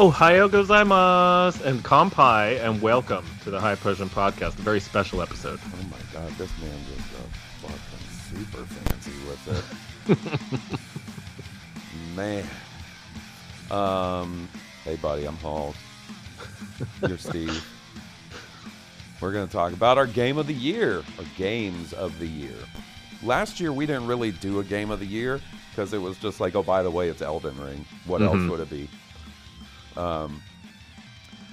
Ohio gozaimasu and kampai and welcome to the High Potion Podcast, a very special episode. Oh my god, this man just got fucking super fancy with it. man. Um, hey buddy, I'm Hall. You're Steve. We're gonna talk about our game of the year, or games of the year. Last year we didn't really do a game of the year because it was just like, oh, by the way, it's Elden Ring. What else would it be? Um,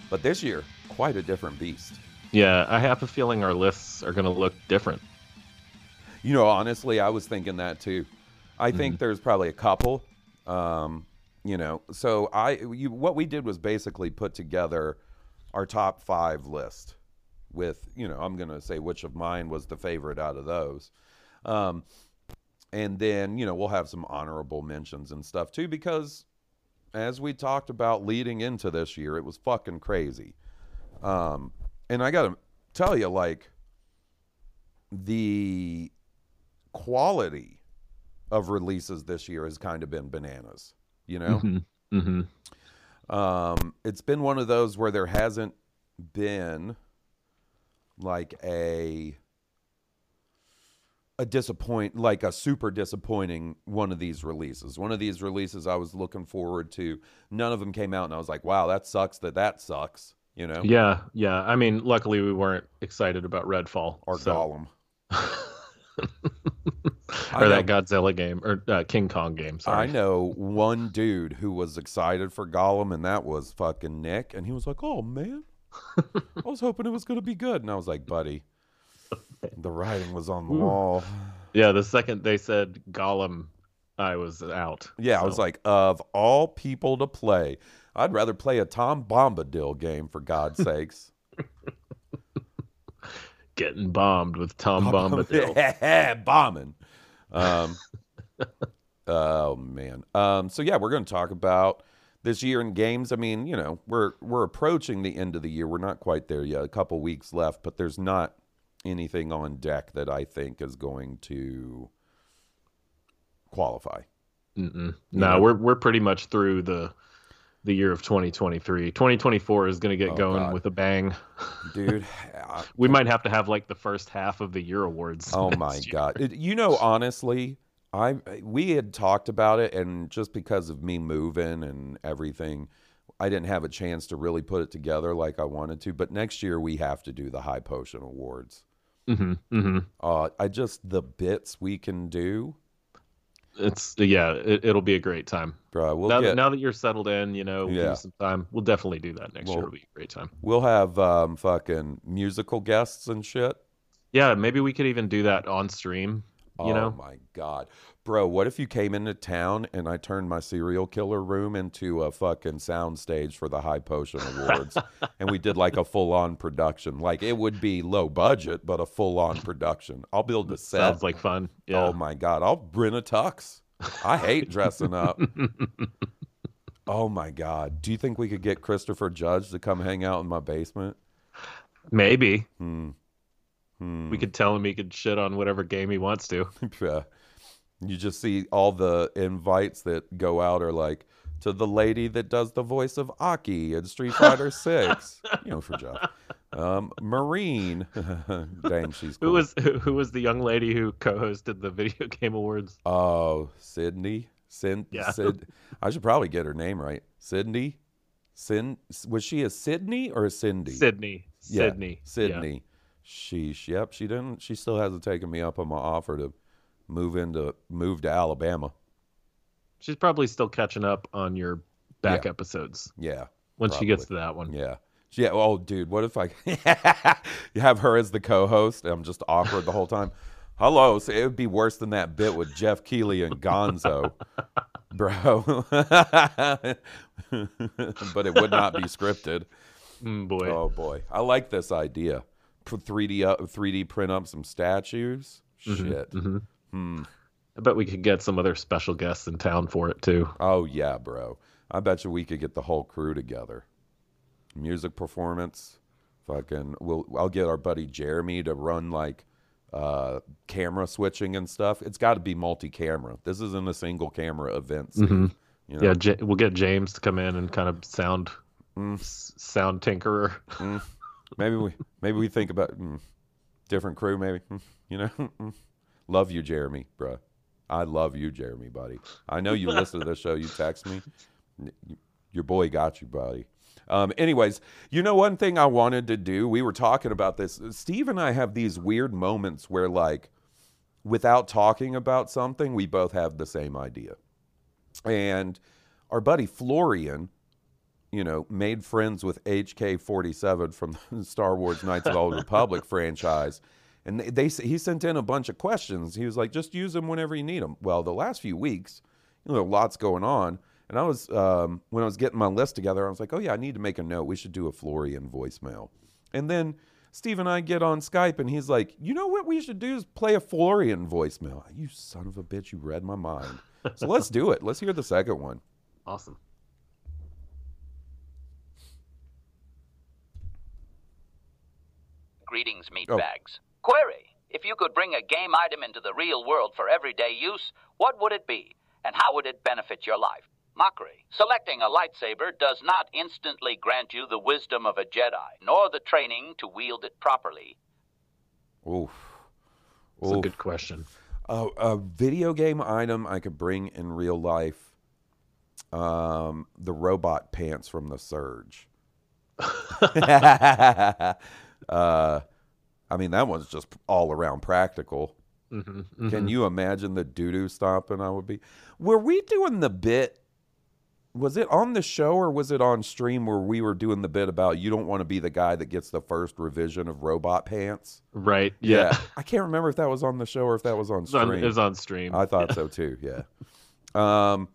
but this year, quite a different beast. Yeah, I have a feeling our lists are going to look different. You know, honestly, I was thinking that too. I think there's probably a couple. Um, you know, so I you, what we did was basically put together our top five list with you know I'm going to say which of mine was the favorite out of those. Um, and then you know we'll have some honorable mentions and stuff too because as we talked about leading into this year, it was fucking crazy. Um, and I got to tell you, like, the quality of releases this year has kind of been bananas, you know? Mm-hmm. Mm-hmm. Um, it's been one of those where there hasn't been like a a disappoint like a super disappointing one of these releases. One of these releases I was looking forward to. None of them came out and I was like, "Wow, that sucks that that sucks." You know? Yeah, yeah. I mean, luckily we weren't excited about Redfall Or so- Gollum. Or that Godzilla game or uh, King Kong game. Sorry. I know one dude who was excited for Gollum, and that was fucking Nick. And he was like, "Oh man, I was hoping it was going to be good." And I was like, "Buddy, the writing was on the wall." Yeah, the second they said Gollum, I was out. Yeah, I was like, of all people to play, I'd rather play a Tom Bombadil game for God's sakes. getting bombed with Tom Bombadil. bombing. Um, oh man. Um, so yeah, we're going to talk about this year in games. I mean, you know, we're we're approaching the end of the year. We're not quite there yet. A couple weeks left, but there's not anything on deck that I think is going to qualify. Mm-mm. No, we're we're pretty much through the the year of 2023. 2024 is going to get Oh, going God. with a bang. Dude, uh, We might have to have like the first half of the year awards. Oh my year. god! You know, honestly, I we had talked about it, and just because of me moving and everything, I didn't have a chance to really put it together like I wanted to. But next year we have to do the High Potion Awards. Hmm hmm Uh, I just the bits we can do, It's yeah, it, it'll be a great time. bro. We'll now, get that, now that you're settled in, you know, Yeah. some time. We'll definitely do that next Well- year. It'll be a great time. we'll have um, fucking musical guests and shit. Yeah, maybe we could even do that on stream. You oh know, my god, bro! What if you came into town and I turned my serial killer room into a fucking soundstage for the High Potion Awards, and we did like a full on production? Like it would be low budget, but a full on production. I'll build a set. sounds like fun. Yeah. Oh my god, I'll rent a tux. I hate dressing up. oh my god, do you think we could get Christopher Judge to come hang out in my basement? Maybe Hmm. Hmm. we could tell him he could shit on whatever game he wants to. Yeah. You just see all the invites that go out are like to the lady that does the voice of Aki in Street Fighter Six. you know, for Jeff. Um, Marine. Dang, she's cool. Who was who, who was the young lady who co-hosted the video game awards? Oh, Sydney. Sin, Yeah. Sid, I should probably get her name right. Sydney. Sin was she a Sydney or a Cindy? Sydney. Yeah, Sydney. Yeah. Sydney. Sheesh. Yep. She didn't. She still hasn't taken me up on my offer to move into move to Alabama. She's probably still catching up on your back Yeah. episodes Yeah. when she gets to that one. Yeah. Yeah. Oh, dude. What if I you have her as the co-host? and I'm just awkward the whole time. Hello. So it would be worse than that bit with Jeff Keighley and Gonzo, bro. but it would not be scripted. Mm, boy. Oh boy, I like this idea. Put 3D up, 3D print up some statues. Mm-hmm, Shit. Mm-hmm. I bet we could get some other special guests in town for it too. Oh yeah, bro. I bet you we could get the whole crew together. Music performance. Fucking we'll I'll get our buddy Jeremy to run like uh camera switching and stuff. It's got to be multi-camera. This isn't a single camera event. Steve, you know? Yeah, J- we'll get James to come in and kind of sound Mm. s- sound tinkerer. Maybe we maybe we think about mm, different crew maybe. Mm, You know? Love you Jeremy, bruh. I love you Jeremy, buddy. I know you listen to the show, you text me. Your boy got you, buddy. Um, anyways, you know one thing I wanted to do, we were talking about this. Steve and I have these weird moments where like without talking about something, we both have the same idea. And our buddy Florian, you know, made friends with HK47 from the Star Wars Knights of the Old Republic franchise. And they, they he sent in a bunch of questions. He was like, just use them whenever you need them. Well, the last few weeks, you know, lots going on. And I was, um, when I was getting my list together, I was like, oh, yeah, I need to make a note. We should do a Florian voicemail. And then Steve and I get on Skype, and he's like, you know what we should do is play a Florian voicemail. You son of a bitch, you read my mind. So let's do it. Let's hear the second one. Awesome. Greetings, meat Oh. bags. Query. If you could bring a game item into the real world for everyday use, what would it be? And how would it benefit your life? Mockery. Selecting a lightsaber does not instantly grant you the wisdom of a Jedi, nor the training to wield it properly. Oof. It's a good question. a, a video game item I could bring in real life. Um, the robot pants from the Surge. uh, I mean, that one's just all around practical. hmm Can you imagine the doo doo stomping I would be? Were we doing the bit? Was it on the show or was it on stream where we were doing the bit about you don't want to be the guy that gets the first revision of robot pants? Right. Yeah. I can't remember if that was on the show or if that was on It was on, stream. it was on stream. I thought so too. Yeah. Um,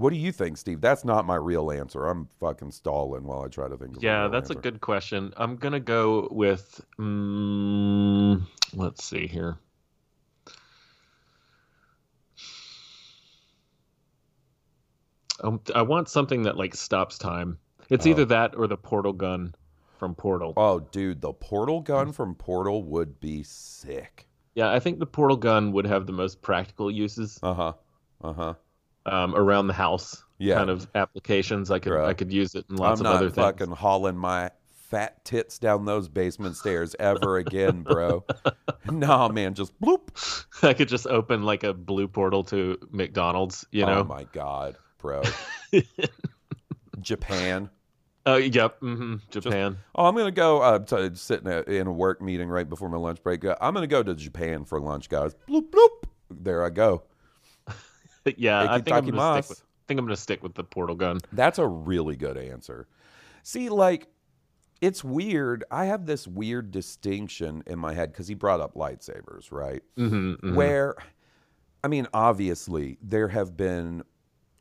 what do you think, Steve? That's not my real answer. I'm fucking stalling while I try to think. of yeah, that's a good question. I'm gonna go with. Mm, let's see here. Um, I want something that like stops time. It's Oh. either that or the portal gun from Portal. Oh, dude, the portal gun from Portal would be sick. Yeah, I think the portal gun would have the most practical uses Uh huh. Uh huh. Um, around the house. Yeah. kind of applications. I could. I could use it in lots I'm of not other things. fucking hauling my fat tits down those basement stairs ever again, bro. no, man, just bloop. I could just open like a blue portal to McDonald's. You know. Oh my god, bro. Japan. Oh, yep. hmm Japan. Oh, I'm gonna go. Uh, t- sitting at, in a work meeting right before my lunch break. Uh, I'm gonna go to Japan for lunch, guys. Bloop bloop. There I go. yeah, I think I'm gonna stick with. I think I'm gonna stick with the portal gun. That's a really good answer. See, like, it's weird. I have this weird distinction in my head because he brought up lightsabers, right? Mm-hmm, Where, I mean, obviously, there have been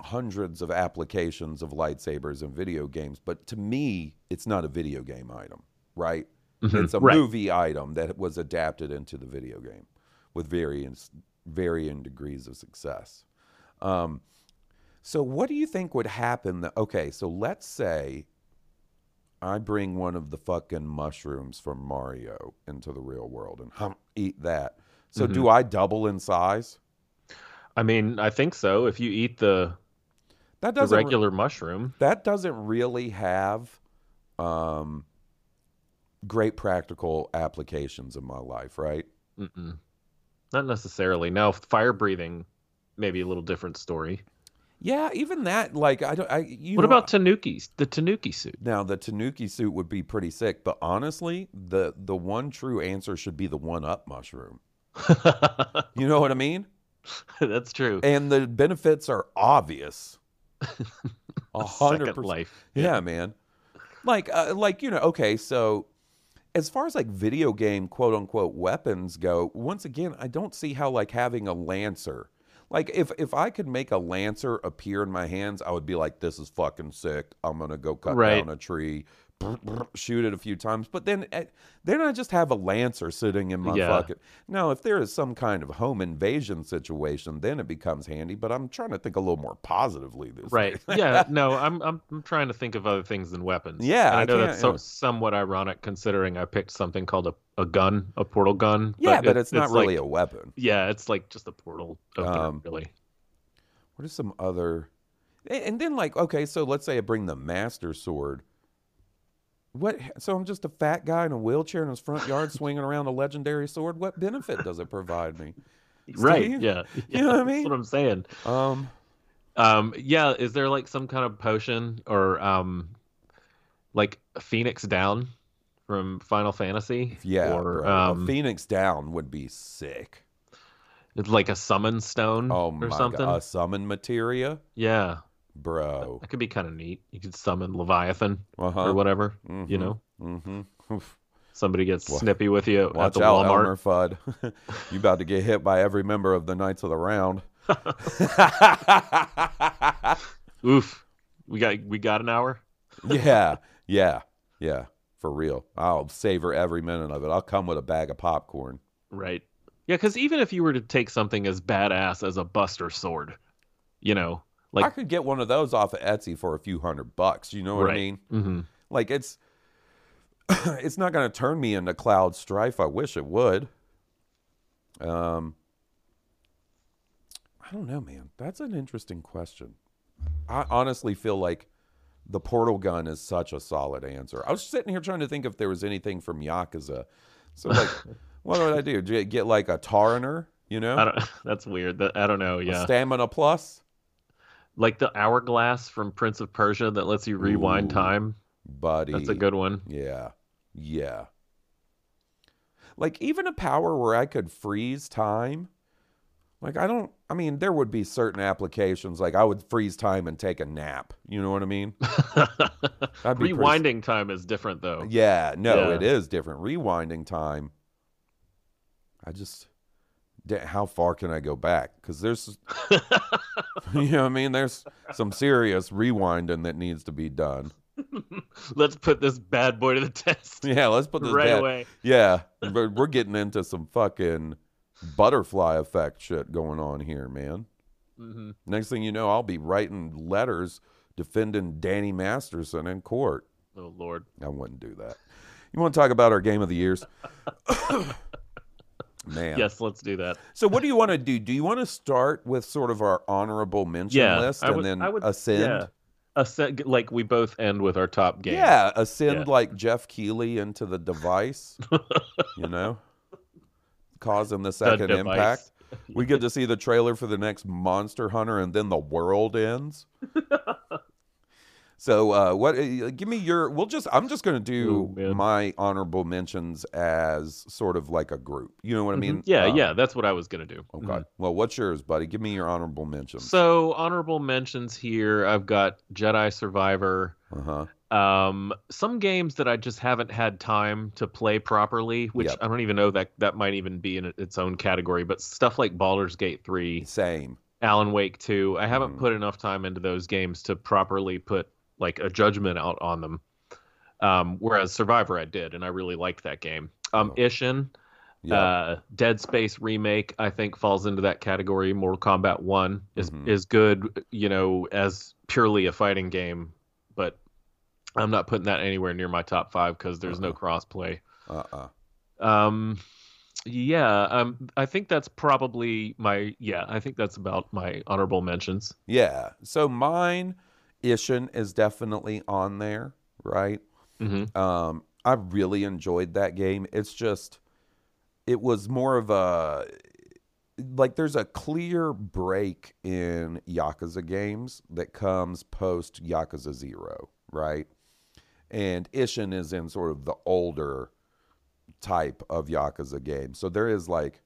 hundreds of applications of lightsabers in video games, but to me, it's not a video game item, right? It's a Mm-hmm. Right. movie item that was adapted into the video game with varying, varying degrees of success. Um, so, what do you think would happen? That, okay, so let's say I bring one of the fucking mushrooms from Mario into the real world and hum, eat that. So, do I double in size? I mean, I think so. If you eat the That doesn't regular mushroom. that doesn't really have um, great practical applications in my life, right? Mm-mm. Not necessarily. Now, fire breathing, maybe a little different story. Yeah, even that, like I don't. I you what know, about Tanuki's? The Tanuki suit. now? The Tanuki suit would be pretty sick, but honestly, the the one true answer should be the one up mushroom. You know what I mean? That's true. And the benefits are obvious. A hundred percent. life. Yeah, man. Like, uh, like you know, okay. So, as far as like video game quote unquote weapons go, once again, I don't see how like having a lancer. Like, if if I could make a lancer appear in my hands, I would be like, "This is fucking sick. I'm gonna go cut Right. down a tree, shoot it a few times." But then, eh, then I just have a lancer sitting in my Yeah. fucking. Now, if there is some kind of home invasion situation, then it becomes handy. But I'm trying to think a little more positively. This Right. Yeah. No, I'm, I'm I'm trying to think of other things than weapons. Yeah, And I I know can't- that's so, yeah. somewhat ironic considering I picked something called a, a gun, a portal gun. Yeah, but it- it's not really like, a weapon. Yeah, it's like just a portal opener, Um, really. What are some other? And then like, okay, so let's say I bring the master sword. What? So I'm just a fat guy in a wheelchair in his front yard swinging around a legendary sword. What benefit does it provide me? Right. Steve? Yeah. You know what I That's mean? what I'm saying. Um, Um, yeah, is there like some kind of potion or um like Phoenix Down from Final Fantasy? yeah, Or um Phoenix down would be sick. it's like a summon stone Oh or something? god, a summon materia, Yeah. Bro. That could be kind of neat. You could summon Leviathan Uh-huh. or whatever, you Mhm. know. Mm-hmm. Somebody gets Wa- snippy with you at the out, Walmart. Elmer Fudd. you about to get hit by every member of the Knights of the Round. Oof. We got we got an hour. yeah, yeah, yeah, for real. I'll savor every minute of it. I'll come with a bag of popcorn. Right. Yeah, because even if you were to take something as badass as a Buster Sword, you know, I could get one of those off of Etsy for a few hundred bucks. You know what I Right. mean? hmm Like it's it's not going to turn me into Cloud Strife. I wish it would. Um, I don't know, man. That's an interesting question. I honestly feel like the portal gun is such a solid answer. I was sitting here trying to think if there was anything from Yakuza. So like, what would I do? Do you get like a Tariner? You know, I don't. That's weird. I don't know. a Yeah, stamina plus, like the hourglass from Prince of Persia that lets you rewind Ooh. time. buddy. That's a good one. Yeah. Yeah. Like even a power where I could freeze time. Like I don't I mean there would be certain applications like I would freeze time and take a nap. You know what I mean? Rewinding time is different though. Yeah, no, Yeah. it is different. Rewinding time. I just how far can I go back? Cuz there's you know what I mean? There's some serious rewinding that needs to be done. Let's put this bad boy to the test Yeah, let's put this right bad- away. Yeah, but we're getting into some fucking butterfly effect shit going on here, man. hmm Next thing you know, I'll be writing letters defending Danny Masterson in court. Oh Lord. I wouldn't do that. You want to talk about our game of the years? Man. Yes, let's do that. So what do you want to do? Do you want to start with sort of our honorable mention Yeah, list I and would- then would- ascend? Yeah. Ascend, like we both end with our top game. Yeah, ascend Yeah. like Jeff Keighley into the device. you know, causing the second device. impact. We get to see the trailer for the next Monster Hunter, and then the world ends. so, uh, what? Uh, give me your. We'll just. I'm just going to do Ooh, my honorable mentions as sort of like a group. You know what I mean? Mhm. Yeah, Um, yeah, that's what I was gonna do. Okay. Mhm. Well, what's yours, buddy? Give me your honorable mentions. So honorable mentions here. I've got Jedi Survivor. uh huh. Um, some games that I just haven't had time to play properly, which Yep. I don't even know that that might even be in its own category. But stuff like Baldur's Gate three, Same. Alan Wake two, I haven't Mhm. put enough time into those games to properly put like a judgment out on them. Um, whereas Survivor I did, and I really liked that game. Um, Oh. Ishin, Yeah. uh, Dead Space remake, I think falls into that category. Mortal Kombat One is Mhm. is good, you know, as purely a fighting game, but I'm not putting that anywhere near my top five because there's no Uh-uh. crossplay. uh. Uh. Um, Yeah, um, I think that's probably my yeah. I think that's about my honorable mentions. Yeah. So mine, Ishin is definitely on there, right? hmm Um, I really enjoyed that game. It's just, it was more of a like there's a clear break in Yakuza games that comes post Yakuza Zero, right? And Ishin is in sort of the older type of Yakuza game. So there is like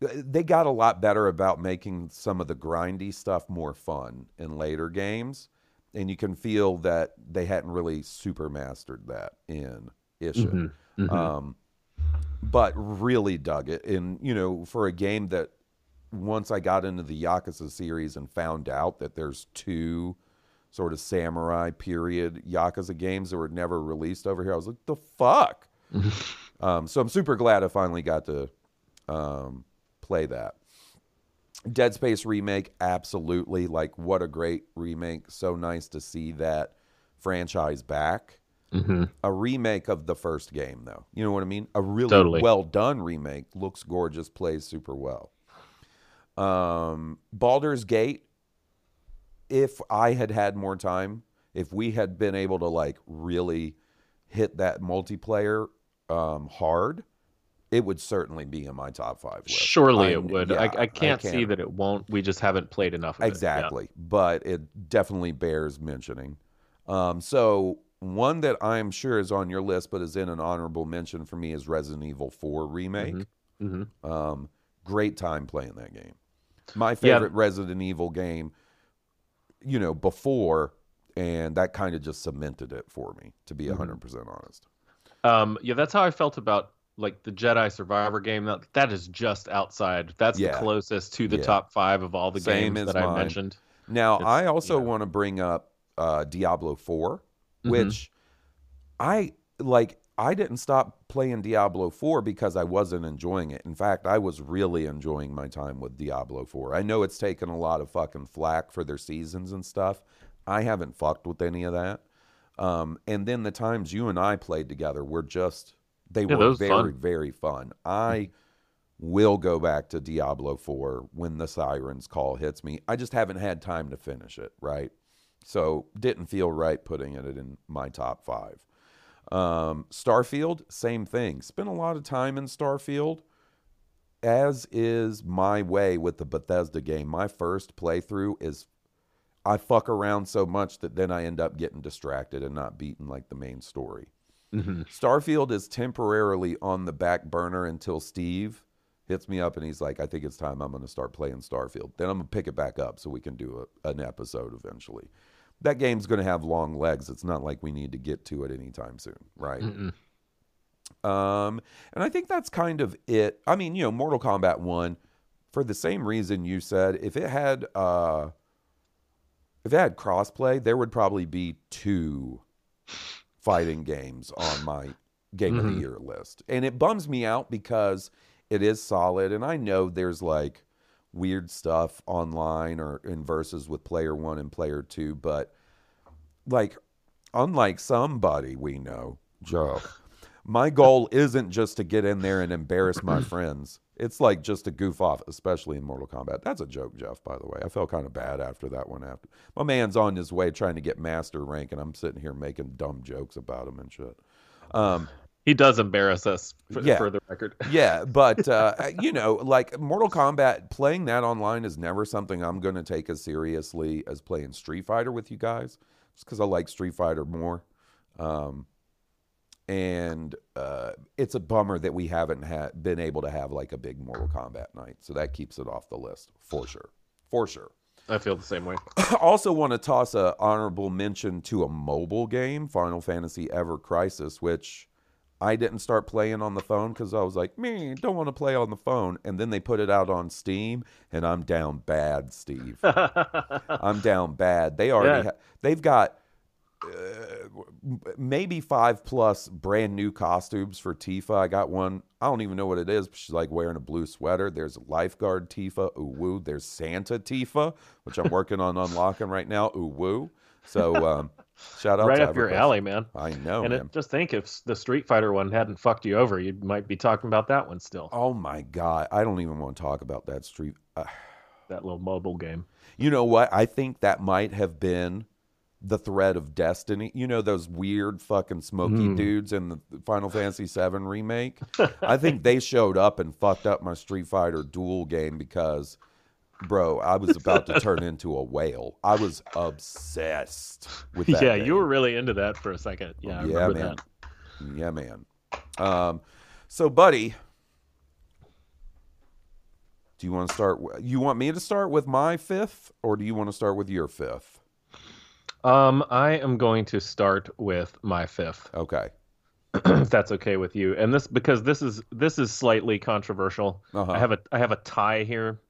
they got a lot better about making some of the grindy stuff more fun in later games. And you can feel that they hadn't really super mastered that in Ishin. Mhm. Um, but really dug it. And, you know, for a game that once I got into the Yakuza series and found out that there's two sort of samurai period Yakuza games that were never released over here, I was like, the fuck? um, so I'm super glad I finally got to um, play that. Dead Space remake, absolutely. Like, what a great remake. So nice to see that franchise back. hmm A remake of the first game, though. You know what I mean? A really Totally. well done remake. Looks gorgeous, plays super well. Um, Baldur's Gate, if I had had more time, if we had been able to like really hit that multiplayer um, hard, it would certainly be in my top five list. Surely I- it would. yeah, I, I can't see can't- that it won't. We just haven't played enough of Exactly. But it definitely bears mentioning. Um, so one that I'm sure is on your list, but is in an honorable mention for me is Resident Evil 4 remake. it. Yeah. hmm Um, great time playing that game. My Yeah. favorite Resident Evil game, you know, before, and that kind of just cemented it for me, to be Mhm. 100% honest. Um, yeah, that's how I felt about like the Jedi Survivor game. That that is just outside. That's Yeah. the closest to the Yeah. top five of all the Same games that I mentioned. Now, It's- I also yeah. want to bring up uh, Diablo 4, Mhm. which I like. I didn't stop playing Diablo 4 because I wasn't enjoying it. In fact, I was really enjoying my time with Diablo 4. I know it's taken a lot of fucking flack for their seasons and stuff. I haven't fucked with any of that. Um, and then the times you and I played together were just, they Yeah, were very, fun. very fun. I will go back to Diablo 4 when the Sirens call hits me. I just haven't had time to finish it, right? So didn't feel right putting it in my top five. Um, Starfield, same thing. Spent a lot of time in Starfield, as is my way with the Bethesda game. My first playthrough is I fuck around so much that then I end up getting distracted and not beating like the main story. Hmm Starfield is temporarily on the back burner until Steve hits me up and he's like, I think it's time I'm going to start playing Starfield. Then I'm going to pick it back up so we can do a, an episode eventually. That game's going to have long legs. It's not like we need to get to it anytime soon, right? Mm-mm. Um, and I think that's kind of it. I mean, you know, Mortal Kombat 1, for the same reason you said, if it had uh if it had crossplay, there would probably be two fighting games on my game of Mhm. the year list. And it bums me out because it is solid and I know there's like weird stuff online or in verses with player 1 and player 2, but like unlike somebody we know, Joe, my goal isn't just to get in there and embarrass my friends. It's like just to goof off, especially in Mortal Kombat. That's a joke, Jeff, by the way. I felt kind of bad after that one. After my man's on his way trying to get master rank, and I'm sitting here making dumb jokes about him and shit. Um, He does embarrass us for, Yeah. for the record. yeah, but uh, you know, like Mortal Kombat, playing that online is never something I'm going to take as seriously as playing Street Fighter with you guys, just because I like Street Fighter more. Um, and uh, it's a bummer that we haven't had been able to have like a big Mortal Kombat night, so that keeps it off the list for sure, for sure. I feel the same way. I also want to toss a honorable mention to a mobile game, Final Fantasy Ever Crisis, which I didn't start playing on the phone because I was like, me, don't want to play on the phone. And then they put it out on Steam, and I'm down bad, Steve. I'm down bad. They already Yeah. ha- they've got maybe five plus brand new costumes for Tifa. I got one. I don't even know what it is. But she's like wearing a blue sweater. There's lifeguard Tifa. Ooh woo. There's Santa Tifa, which I'm working on unlocking right now. Ooh woo. So um, Shout out right to up your alley, man. I know, and man. it, just think if the Street Fighter one hadn't fucked you over, you might be talking about that one still. Oh my god, I don't even want to talk about that street. Uh, That little mobile game. you know what? I think that might have been the thread of destiny. You know those weird fucking smoky Mm. dudes in the Final Fantasy VII remake. I think they showed up and fucked up my Street Fighter Duel game because, bro, I was about to turn into a whale. I was obsessed with that. yeah, game. you were really into that for a second. Yeah, I Yeah, remember man. that. Yeah, man. Um, so, buddy, do you want to start? You want me to start with my fifth, or do you want to start with your fifth? Um, I am going to start with my fifth, Okay. if that's okay with you. And this because this is this is slightly controversial. Uh-huh. I have a I have a tie here,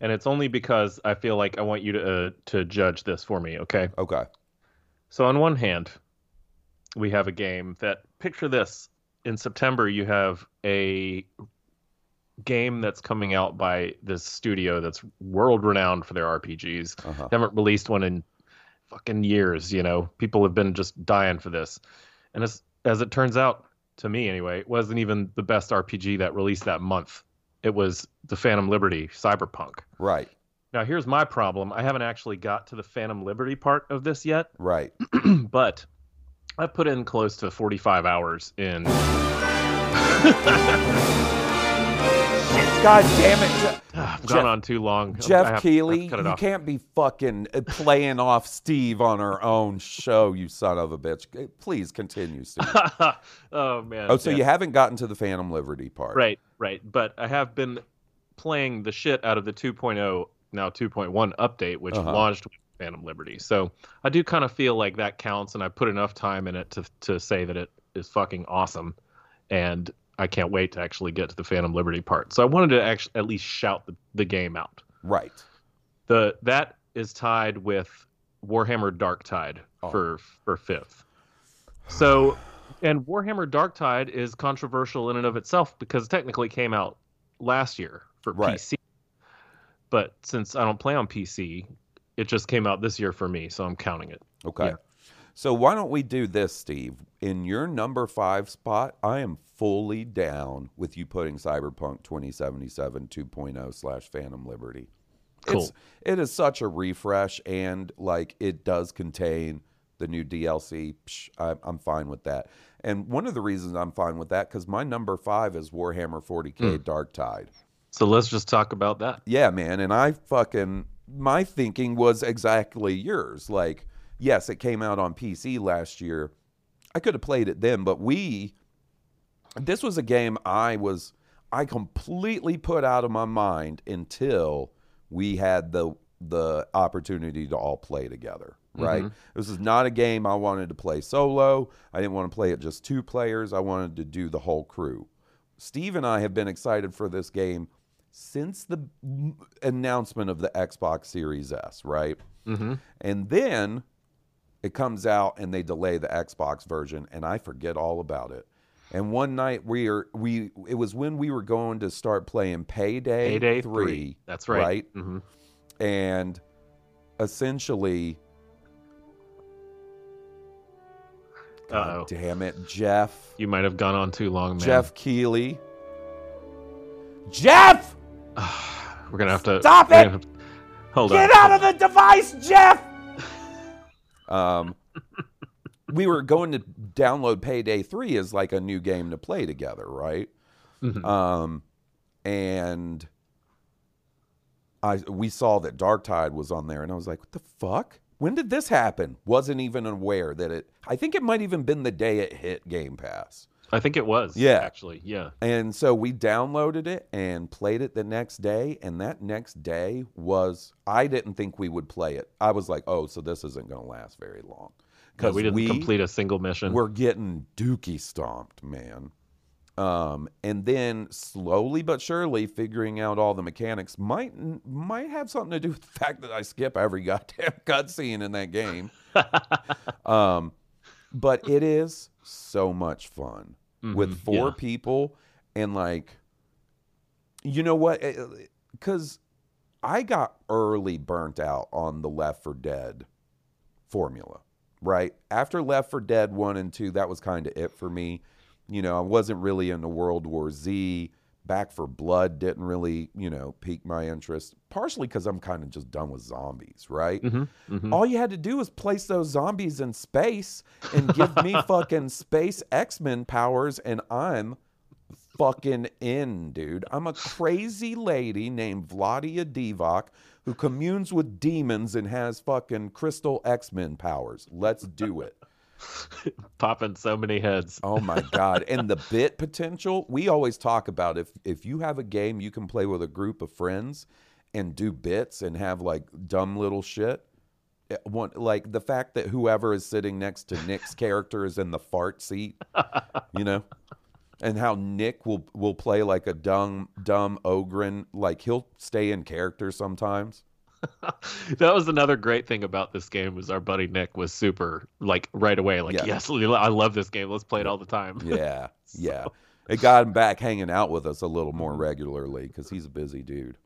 and it's only because I feel like I want you to uh, to judge this for me. Okay. Okay. So on one hand, we have a game that picture this in September you have a game that's coming out by this studio that's world renowned for their RPGs. Uh-huh. They haven't released one in fucking years, you know. People have been just dying for this. And as as it turns out, to me anyway, it wasn't even the best RPG that released that month. It was the Phantom Liberty Cyberpunk. Right. Now here's my problem. I haven't actually got to the Phantom Liberty part of this yet Right. but I've put in close to 45 hours in. God damn it, I've Jeff- gone on too long. Jeff have- Keighley! I've cut it You off. can't be fucking uh, playing off Steve on our own show, you son of a bitch. Please continue, Steve. oh man. oh, so yeah. you haven't gotten to the Phantom Liberty part, Right, right. But I have been playing the shit out of the 2.0 now 2.1 update, which Uh-huh. launched with Phantom Liberty. So I do kind of feel like that counts, and I put enough time in it to to say that it is fucking awesome, and I can't wait to actually get to the Phantom Liberty part. So I wanted to actually at least shout the, the game out. Right. the that is tied with Warhammer Dark Tide Oh. for for fifth. So, and Warhammer Dark Tide is controversial in and of itself because it technically came out last year for Right. PC. But since I don't play on PC, it just came out this year for me, so I'm counting it. Okay. Yeah. So why don't we do this, Steve? In your number five spot, I am fully down with you putting Cyberpunk 2077 2.0 slash Phantom Liberty. It's, Cool. it is such a refresh, and like it does contain the new DLC. Psh, I, I'm fine with that. And one of the reasons I'm fine with that because my number five is Warhammer 40k hmm. Dark Tide. So let's just talk about that. Yeah, man. And I fucking, my thinking was exactly yours. Like, yes, it came out on PC last year. I could have played it then, but we, this was a game I was, I completely put out of my mind until we had the, the opportunity to all play together. Right. This is not a game I wanted to play solo. I didn't want to play it just two players. I wanted to do the whole crew. Steve and I have been excited for this game since the announcement of the Xbox Series S, right? Mm-hmm. And then it comes out and they delay the Xbox version, and I forget all about it. And one night we are we it was when we were going to start playing Payday, Payday 3, three. That's right. right? hmm And essentially, God Uh-oh. damn it, Jeff, You might have gone on too long, man. Jeff Keighley, Jeff. we're gonna have to Stop it! have hold Get on. Get out of the device, Jeff. Um, we were going to download Payday Three as like a new game to play together, right? Mhm. Um, and I we saw that Dark Tide was on there, and I was like, "What the fuck? When did this happen?" Wasn't even aware that it. I think it might even been the day it hit Game Pass. I think it was. Yeah. Actually, yeah. And so we downloaded it and played it the next day. And that next day was, I didn't think we would play it. I was like, oh, so this isn't going to last very long. No, Because we didn't complete a single mission. we're getting dookie stomped, man. Um, and then slowly but surely figuring out all the mechanics might might have something to do with the fact that I skip every goddamn cutscene in that game. um, but it is so much fun with Mhm, four yeah. people and like, you know what? Because I got early burnt out on the Left 4 Dead formula, right? After Left 4 Dead 1 and 2, that was kind of it for me. You know, I wasn't really into World War Z. Back for Blood didn't really, you know, pique my interest, partially because I'm kind of just done with zombies, right? Mm-hmm. All you had to do was place those zombies in space and give me fucking space X Men powers, and I'm fucking in, dude. I'm a crazy lady named Vladia Divac who communes with demons and has fucking crystal X Men powers. Let's do it. Popping so many heads. Oh my god! And the bit potential. We always talk about if if you have a game you can play with a group of friends and do bits and have like dumb little shit. it- One like the fact that whoever is sitting next to Nick's character is in the fart seat, you know, and how Nick will will play like a dumb dumb ogre, like he'll stay in character sometimes. that was another great thing about this game was our buddy Nick was super like right away like Yeah. yes I love this game let's play it all the time Yeah, yeah. It got him back hanging out with us a little more regularly because he's a busy dude.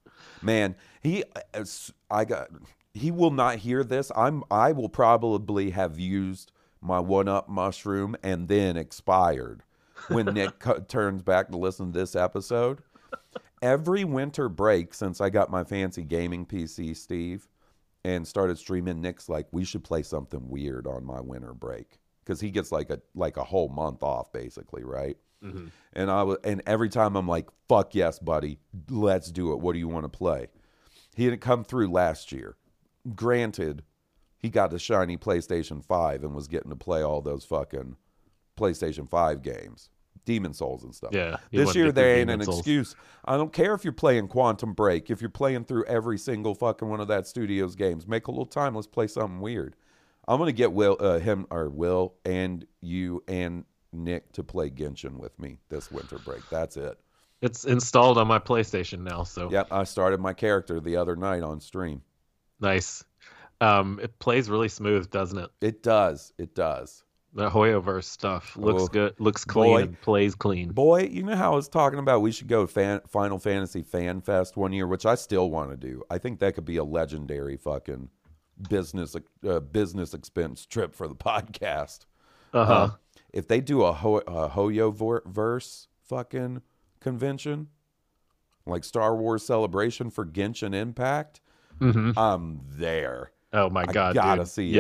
Man, he, uh, I got, he will not hear this. I'm, I will probably have used my one up mushroom and then expired when Nick co- turns back to listen to this episode. Every winter break since I got my fancy gaming PC, Steve, and started streaming, Nick's like, we should play something weird on my winter break because he gets like a like a whole month off basically, right? Mhm. And I was, and every time I'm like, "Fuck yes, buddy, let's do it. What do you want to play?" He didn't come through last year. Granted, he got a shiny PlayStation Five and was getting to play all those fucking PlayStation Five games, Demon Souls and stuff. Yeah, This year there ain't Demon an Souls. excuse. I don't care if you're playing Quantum Break. If you're playing through every single fucking one of that studio's games, make a little time. Let's play something weird. I'm gonna get Will, uh, him or Will, and you and Nick to play Genshin with me this winter break. That's it. it's installed on my PlayStation now so Yep, I started my character the other night on stream. nice um it plays really smooth doesn't it It does. It does. The Hoyoverse stuff looks Oh, good looks clean boy. plays clean Boy, you know how I was talking about we should go fan, Final Fantasy Fan Fest one year, which I still want to do. I think that could be a legendary fucking business uh, business expense trip for the podcast. uh-huh Uh, if they do a, Ho- a Hoyo verse fucking convention, like Star Wars Celebration for Genshin Impact, hmm I'm there. oh my I god gotta dude. see it.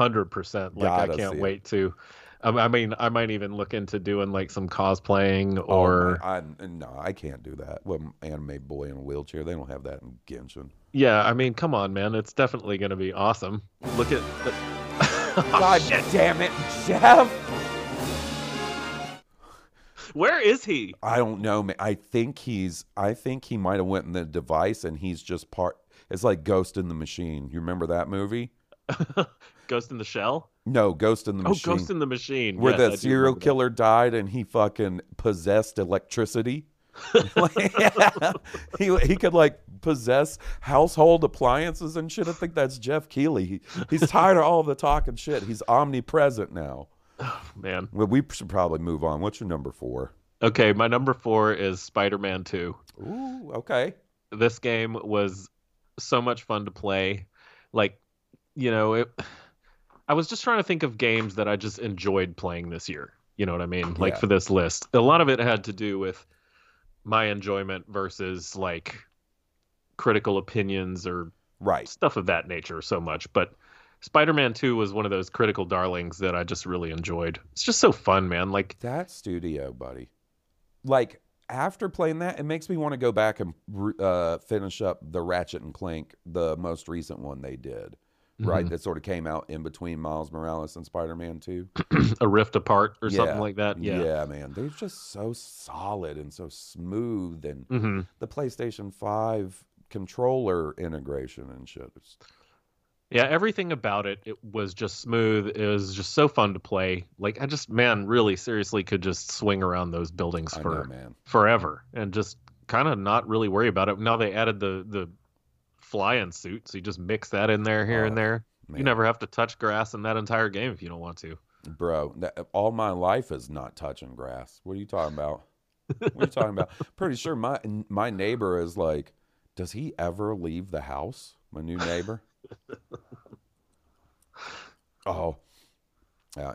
Yes 100% like I Gotta can't wait to I mean I might even look into doing like some cosplaying Oh, or my- I, no, I can't do that. Well, anime boy in a wheelchair, they don't have that in Genshin. Yeah, I mean, come on, man. It's definitely going to be awesome. Look at. The... Oh, God damn it, Jeff! Where is he? I don't know, man. I think he's. I think he might have went in the device, and he's just part. It's like Ghost in the Machine. You remember that movie? Ghost in the Shell? No, Ghost in the Oh, Machine. Oh, Ghost in the Machine. where Yes, do serial remember that. killer died and he fucking possessed electricity. he he could like possess household appliances and shit. I think that's Jeff Keighley. He, he's tired of all the talking shit. He's omnipresent now. Oh, man. Well, we should probably move on. What's your number four? Okay, my number four is Spider Man 2. Ooh, okay. This game was so much fun to play. Like, you know, it. I was just trying to think of games that I just enjoyed playing this year. You know what I mean? Like Yeah. for this list. A lot of it had to do with my enjoyment versus like critical opinions or Right. stuff of that nature so much. But Spider Man 2 was one of those critical darlings that I just really enjoyed. It's just so fun, man. Like, That studio, buddy. Like after playing that, it makes me want to go back and uh, finish up the Ratchet and Clank, the most recent one they did. Right, Mhm. that sort of came out in between Miles Morales and Spider-Man 2. a rift apart or something like that. Yeah. Yeah, man. They're just so solid and so smooth and hmm the PlayStation 5 controller integration and shit. Yeah, everything about it, it was just smooth. It was just so fun to play. Like, I just, man, really seriously could just swing around those buildings for know, man. forever and just kind of not really worry about it. Now they added the the flying suit, so you just mix that in there here Oh, and there. man. You never have to touch grass in that entire game if you don't want to. Bro, that, all my life is not touching grass. What are you talking about? what are you talking about? Pretty sure my my neighbor is like, does he ever leave the house? My new neighbor. oh, uh,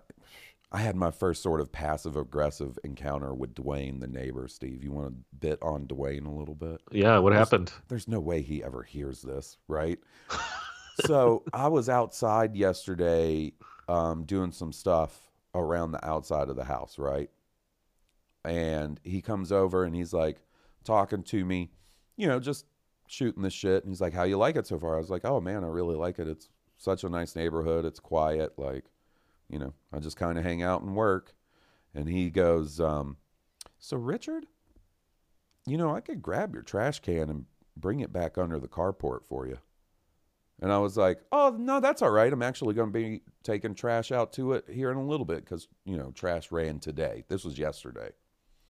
I had my first sort of passive aggressive encounter with Dwayne, the neighbor. Steve, you want to bit on Dwayne a little bit? Yeah, what There's- happened? There's no way he ever hears this, right? so I was outside yesterday um, doing some stuff around the outside of the house, right? And he comes over and he's like talking to me, you know, just shooting the shit. And he's like, "How you like it so far?" I was like, "Oh man, I really like it. It's such a nice neighborhood. It's quiet. Like, you know, I just kind of hang out and work." And he goes, um, "So Richard, you know, I could grab your trash can and bring it back under the carport for you." And I was like, "Oh no, that's all right. I'm actually going to be taking trash out to it here in a little bit because you know trash ran today. This was yesterday."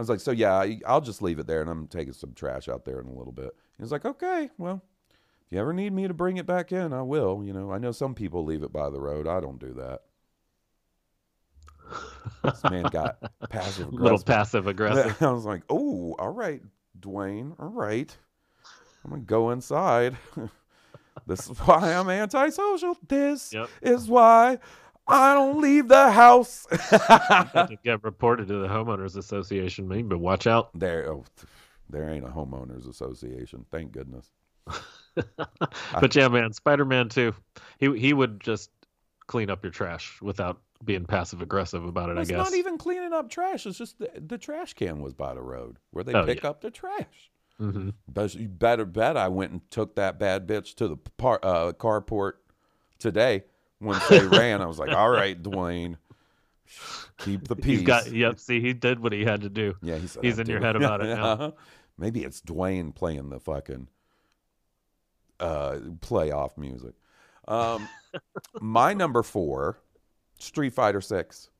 I was like, so yeah, I'll just leave it there, and I'm taking some trash out there in a little bit. He was like, okay, well, if you ever need me to bring it back in, I will. You know, I know some people leave it by the road. I don't do that. this man got passive A little aggressive. passive aggressive. I was like, oh, all right, Dwayne, all right. I'm gonna go inside. this is why I'm antisocial. This Yep. is why I don't leave the house. Get reported to the homeowners association, maybe, but watch out. There, oh, there ain't a homeowners association. Thank goodness. but yeah, man, Spider Man too. He he would just clean up your trash without being passive aggressive about it. I guess. not even cleaning up trash. It's just the, the trash can was by the road where they Oh, pick yeah. up the trash. hmm But you better bet I went and took that bad bitch to the par, uh, carport today once they ran. I was like, all right, Dwayne, keep the peace. He's got. Yep. See, he did what he had to do. Yeah, he said, He's in your do." head about it now. Uh-huh. Maybe it's Dwayne playing the fucking uh, playoff music. Um, my number four, Street Fighter Six.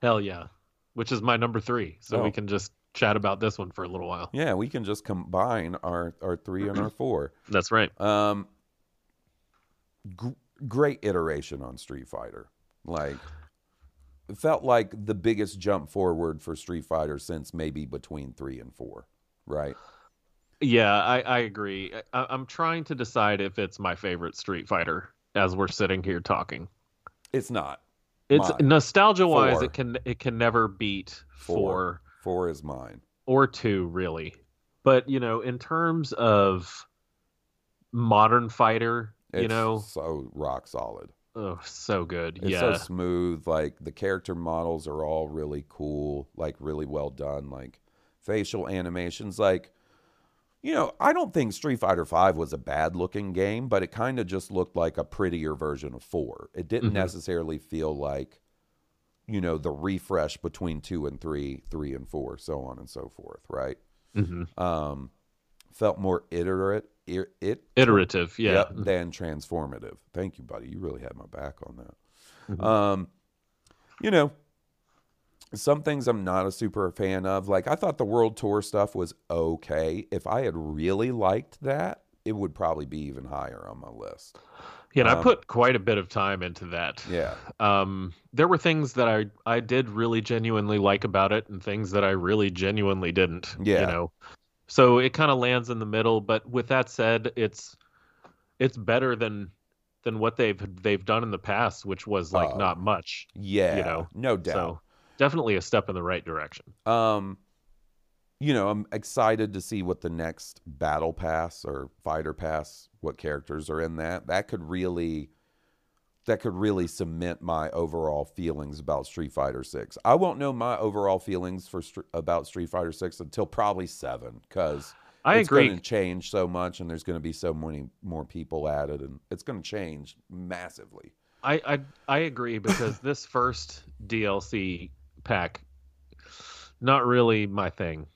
Hell yeah. Which is my number three. So Oh. we can just chat about this one for a little while. Yeah, we can just combine our our three and our four. That's right. Um, great iteration on Street Fighter. Like, it felt like the biggest jump forward for Street Fighter since maybe between three and four, right? Yeah, I, I agree. I, I'm trying to decide if it's my favorite Street Fighter as we're sitting here talking. It's not. It's Mine. nostalgia wise, Four. it can it can never beat Four. four Four is mine. or two, really. But you know, in terms of modern fighter, you It's know, so rock solid. oh, so good. It's yeah, so smooth. Like the character models are all really cool, like really well done. Like facial animations, like you know, I don't think Street Fighter Five was a bad looking game, but it kind of just looked like a prettier version of four. It didn't Mhm. necessarily feel like you know the refresh between two and three, three and four, so on and so forth. Right? hmm Um, felt more iterate, it iterative. Yeah, Yep, than transformative. Thank you, buddy. You really had my back on that. Mhm. Um, you know, some things I'm not a super fan of. Like I thought the world tour stuff was okay. If I had really liked that, it would probably be even higher on my list. yeah. And I um, put quite a bit of time into that. Yeah. um, there were things that I I did really genuinely like about it, and things that I really genuinely didn't. Yeah. you know, so it kind of lands in the middle. But with that said, it's it's better than than what they've they've done in the past, which was like Oh, not much. Yeah. you know, no doubt. So definitely a step in the right direction. Um, you know, I'm excited to see what the next battle pass or fighter pass, what characters are in that. That could really that could really cement my overall feelings about Street Fighter 6. I won't know my overall feelings for about Street Fighter 6 until probably 7 cuz I it's agree. going to change so much and there's going to be so many more people added and it's going to change massively. I, I I agree because this first DLC pack, not really my thing.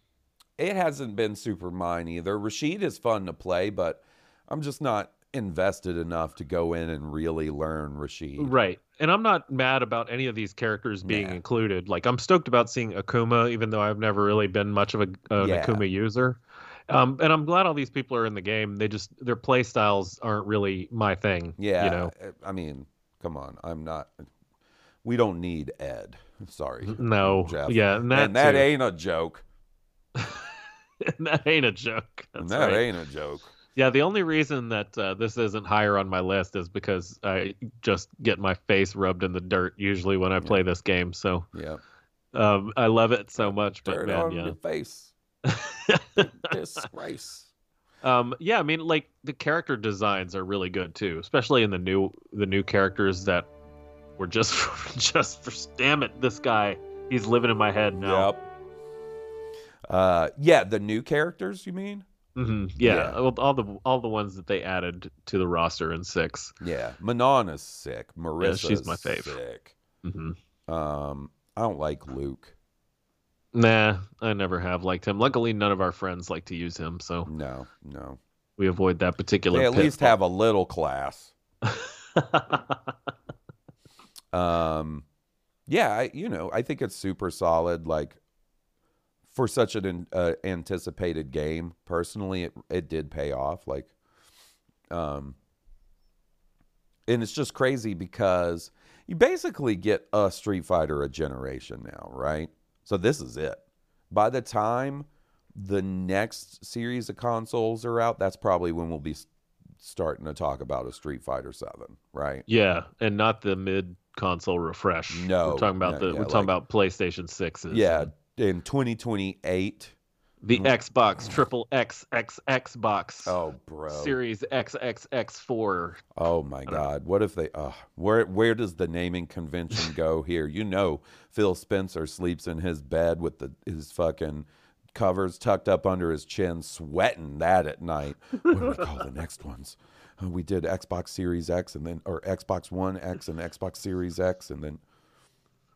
It hasn't been super mine either. Rashid is fun to play, but I'm just not invested enough to go in and really learn Rashid. Right. And I'm not mad about any of these characters being included. Like I'm stoked about seeing Akuma, even though I've never really been much of a an Yeah. Akuma user. Um, and I'm glad all these people are in the game. They just their play styles aren't really my thing. Yeah, You know. I mean, come on. I'm not. We don't need Ed. Sorry. No. Jeff. Yeah, and that, and that ain't a joke. That ain't a joke. That's that right. ain't a joke. Yeah, the only reason that uh, this isn't higher on my list is because I just get my face rubbed in the dirt usually when I play this game. So Yeah. um, I love it so much, but man, on yeah. your face. Disgrace. um, yeah, I mean, like the character designs are really good too, especially in the new the new characters that were just for, just for damn it, this guy he's living in my head now. Yep. Uh, yeah, the new characters, you mean? Hmm Yeah, Yeah. All, all the all the ones that they added to the roster in six. Yeah. Manon is sick. Marisa she's my fave. sick. hmm Um, I don't like Luke. Nah, I never have liked him. Luckily, none of our friends like to use him, so No, no. we avoid that particular. They at least have a little class. Um, yeah, I, you know, I think it's super solid. Like for such an uh, anticipated game, personally, it it did pay off. Like, um, and it's just crazy because you basically get a Street Fighter a generation now, right? So this is it. By the time the next series of consoles are out, that's probably when we'll be starting to talk about a Street Fighter Seven, right? yeah, and not the mid console refresh. No, we're talking about no, the yeah, we're like- talking about PlayStation sixes. Yeah, in 2028. the Xbox Triple X X Xbox Oh, bro. Series XXX4. Oh my God! What if they? Uh, where where does the naming convention go here? You know, Phil Spencer sleeps in his bed with the his fucking covers tucked up under his chin, sweating that at night. What do we call the next ones? Uh, we did Xbox Series X and then or Xbox One X and Xbox Series X and then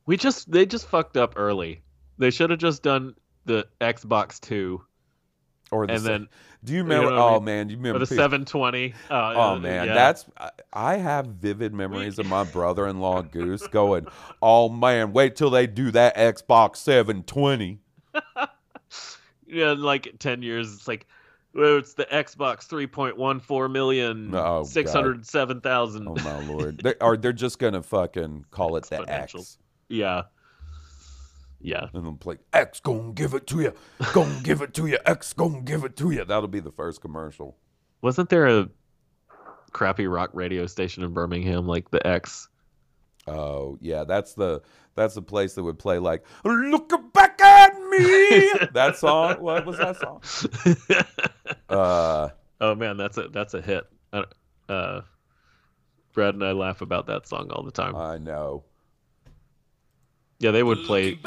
We just they just fucked up early. They should have just done the Xbox Two or the and then do you you remember? know what I oh mean? man, you or remember the 720. Uh, Oh man, yeah. that's I- have vivid memories of my brother-in-law Goose going, "Oh man, wait till they do that Xbox 720." yeah. Like 10 years, it's like. Well, it's the Xbox 3.14 million, Oh, 607,000. Oh my lord. They or they're just going to fucking call it the X. Yeah. Yeah. And they'll play X gonna give it to you. Gonna give it to you. X gonna give it to you. That'll be the first commercial. Wasn't there a crappy rock radio station in Birmingham like the X? Oh, yeah, that's the that's the place that would play like "Look back at me." that song. What was that song? Uh, oh man, that's a that's a hit. Uh, Brad and I laugh about that song all the time. I know. Yeah, they would play.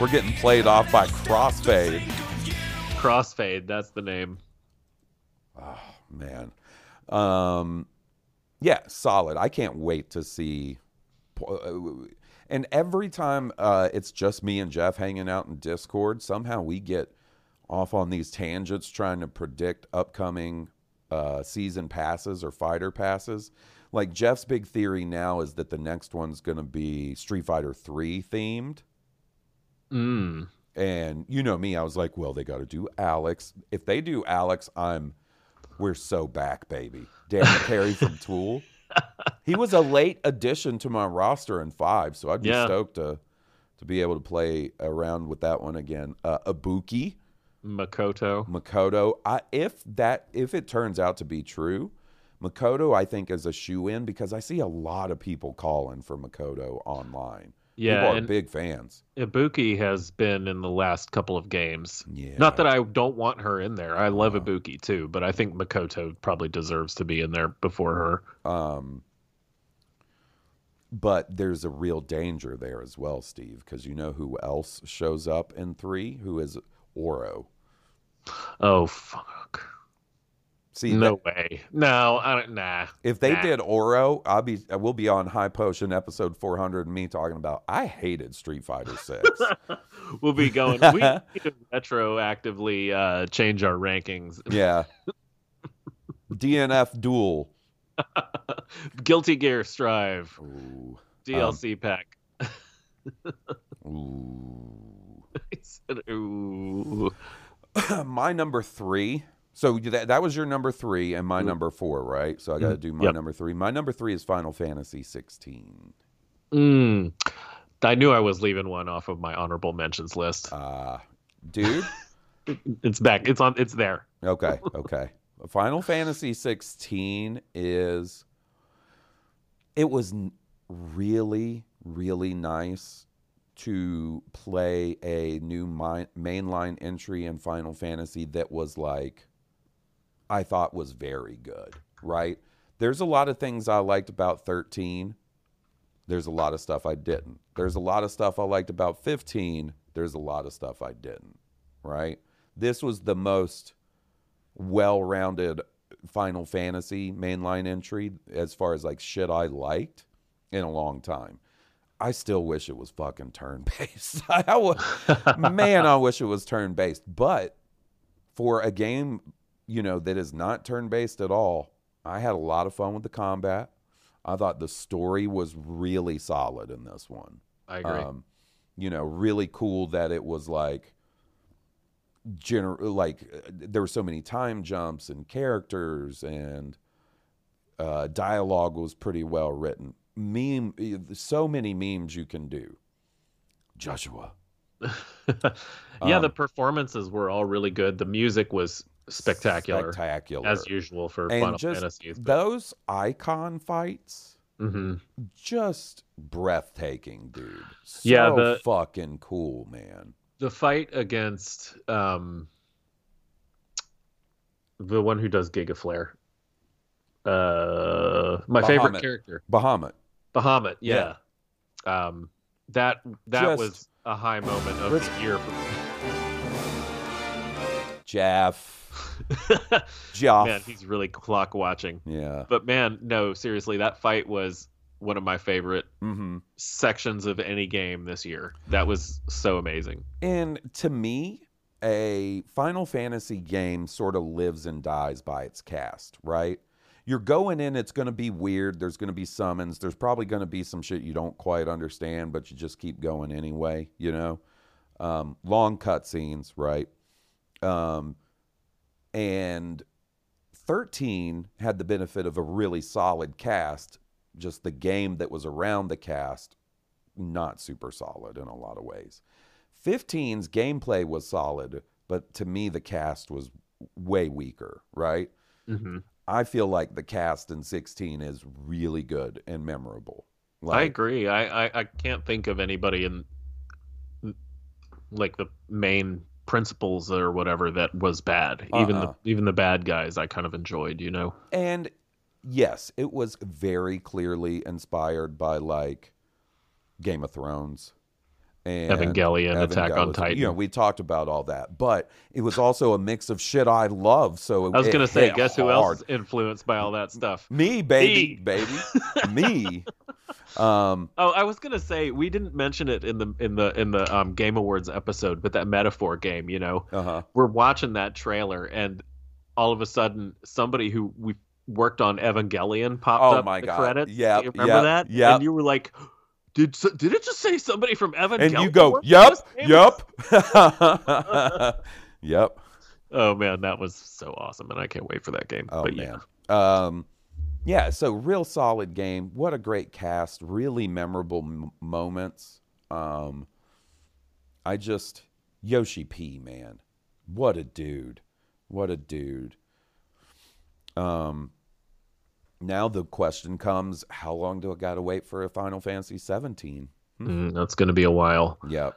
We're getting played off by Crossfade. Crossfade, that's the name. Oh man. Um, yeah, solid. I can't wait to see. uh, And every time uh, it's just me and Jeff hanging out in Discord, somehow we get off on these tangents trying to predict upcoming uh, season passes or fighter passes. Like Jeff's big theory now is that the next one's going to be Street Fighter 3 themed. Mm. And you know me, I was like, well, they got to do Alex. If they do Alex, I'm, we're so back, baby. Dan Carey from Tool. He was a late addition to my roster in five, so I'd be Yeah. stoked to to be able to play around with that one again. Uh, Ibuki, Makoto. Makoto. I, if that if it turns out to be true, Makoto I think is a shoe in because I see a lot of people calling for Makoto online. Yeah, People are and big fans. Ibuki has been in the last couple of games. Yeah. Not that I don't want her in there. I love Ibuki too, but I think Makoto probably deserves to be in there before her. Um, but there's a real danger there as well, Steve, because you know who else shows up in three? Who is Oro? Oh fuck. See, no that- way. No, I don't nah. if they Nah. did Oro, I'll be we'll be on High Potion episode 400 and me talking about I hated Street Fighter 6. we'll be going we need to retroactively uh change our rankings. yeah. DNF Duel. Guilty Gear Strive. Ooh. DLC pack. Ooh. He said, Ooh. my number three. So that that was your number three and my Mm. number four, right? So I got to do my Yep. number three. My number three is Final Fantasy 16. Mm. I knew I was leaving one off of my honorable mentions list. Uh, dude. It's back. It's on. It's there. Okay, okay. Final Fantasy 16 is it was really really nice to play a new mi- mainline entry in Final Fantasy that was like I thought was very good, right? There's a lot of things I liked about 13. There's a lot of stuff I didn't. There's a lot of stuff I liked about 15. There's a lot of stuff I didn't, right? This was the most well-rounded Final Fantasy mainline entry as far as like shit I liked in a long time. I still wish it was fucking turn-based. I w- man, I wish it was turn-based. But for a game, you know, that is not turn-based at all, I had a lot of fun with the combat. I thought the story was really solid in this one. I agree. Um, you know, really cool that it was like gener- like there were so many time jumps and characters and uh, dialogue was pretty well written. Meme, so many memes you can do. Joshua, yeah, the um, performances were all really good. The music was spectacular, spectacular, as usual for and Final just Fantasies. but- those icon fights, Mhm. just breathtaking, dude. So Yeah, the- fucking cool, man. The fight against um, the one who does Giga Flare. Uh, my favorite character, Bahamut. Bahamut. Yeah. Um, that that Just- was a high moment of Let's- the year for me. Jeff. man, he's really clock watching. yeah. But man, no, seriously, that fight was one of my favorite Mm-hmm. sections of any game this year. That was so amazing. And to me, a Final Fantasy game sort of lives and dies by its cast, right? You're going in, it's going to be weird. There's going to be summons. There's probably going to be some shit you don't quite understand, but you just keep going anyway, you know? Um, long cutscenes, right? Um, and 13 had the benefit of a really solid cast, just the game that was around the cast, not super solid in a lot of ways. 15's gameplay was solid, but to me, the cast was way weaker, right? hmm I feel like the cast in 16 is really good and memorable. I agree. I, I I can't think of anybody in like the main principles or whatever that was bad. Even Uh-uh. the even the bad guys I kind of enjoyed, you know. And yes, it was very clearly inspired by like Game of Thrones and Evangelion, Attack on Titan. You know, we talked about all that, but it was also a mix of shit I love. So I was gonna say, hit guess who else is influenced by all that stuff? Me, baby, Me. baby, me. Um, Oh, I was gonna say we didn't mention it in the in the in the um, Game Awards episode, but that metaphor game, you know, uh huh. we're watching that trailer, and all of a sudden, somebody who we worked on Evangelion popped Oh up my in the God. credits. Yep, you remember yep, that? Yeah, And you were like, "Did did it just say somebody from Evan? And you go, yep, on yup, this game?" yup, yep. Oh man, that was so awesome, and I can't wait for that game. Oh but yeah, man. Um, yeah. So real solid game. What a great cast. Really memorable m- moments. Um, I just Yoshi P man, what a dude. What a dude. Um. Now the question comes: How long do I got to wait for a Final Fantasy 17? Mm, that's going to be a while. Yeah,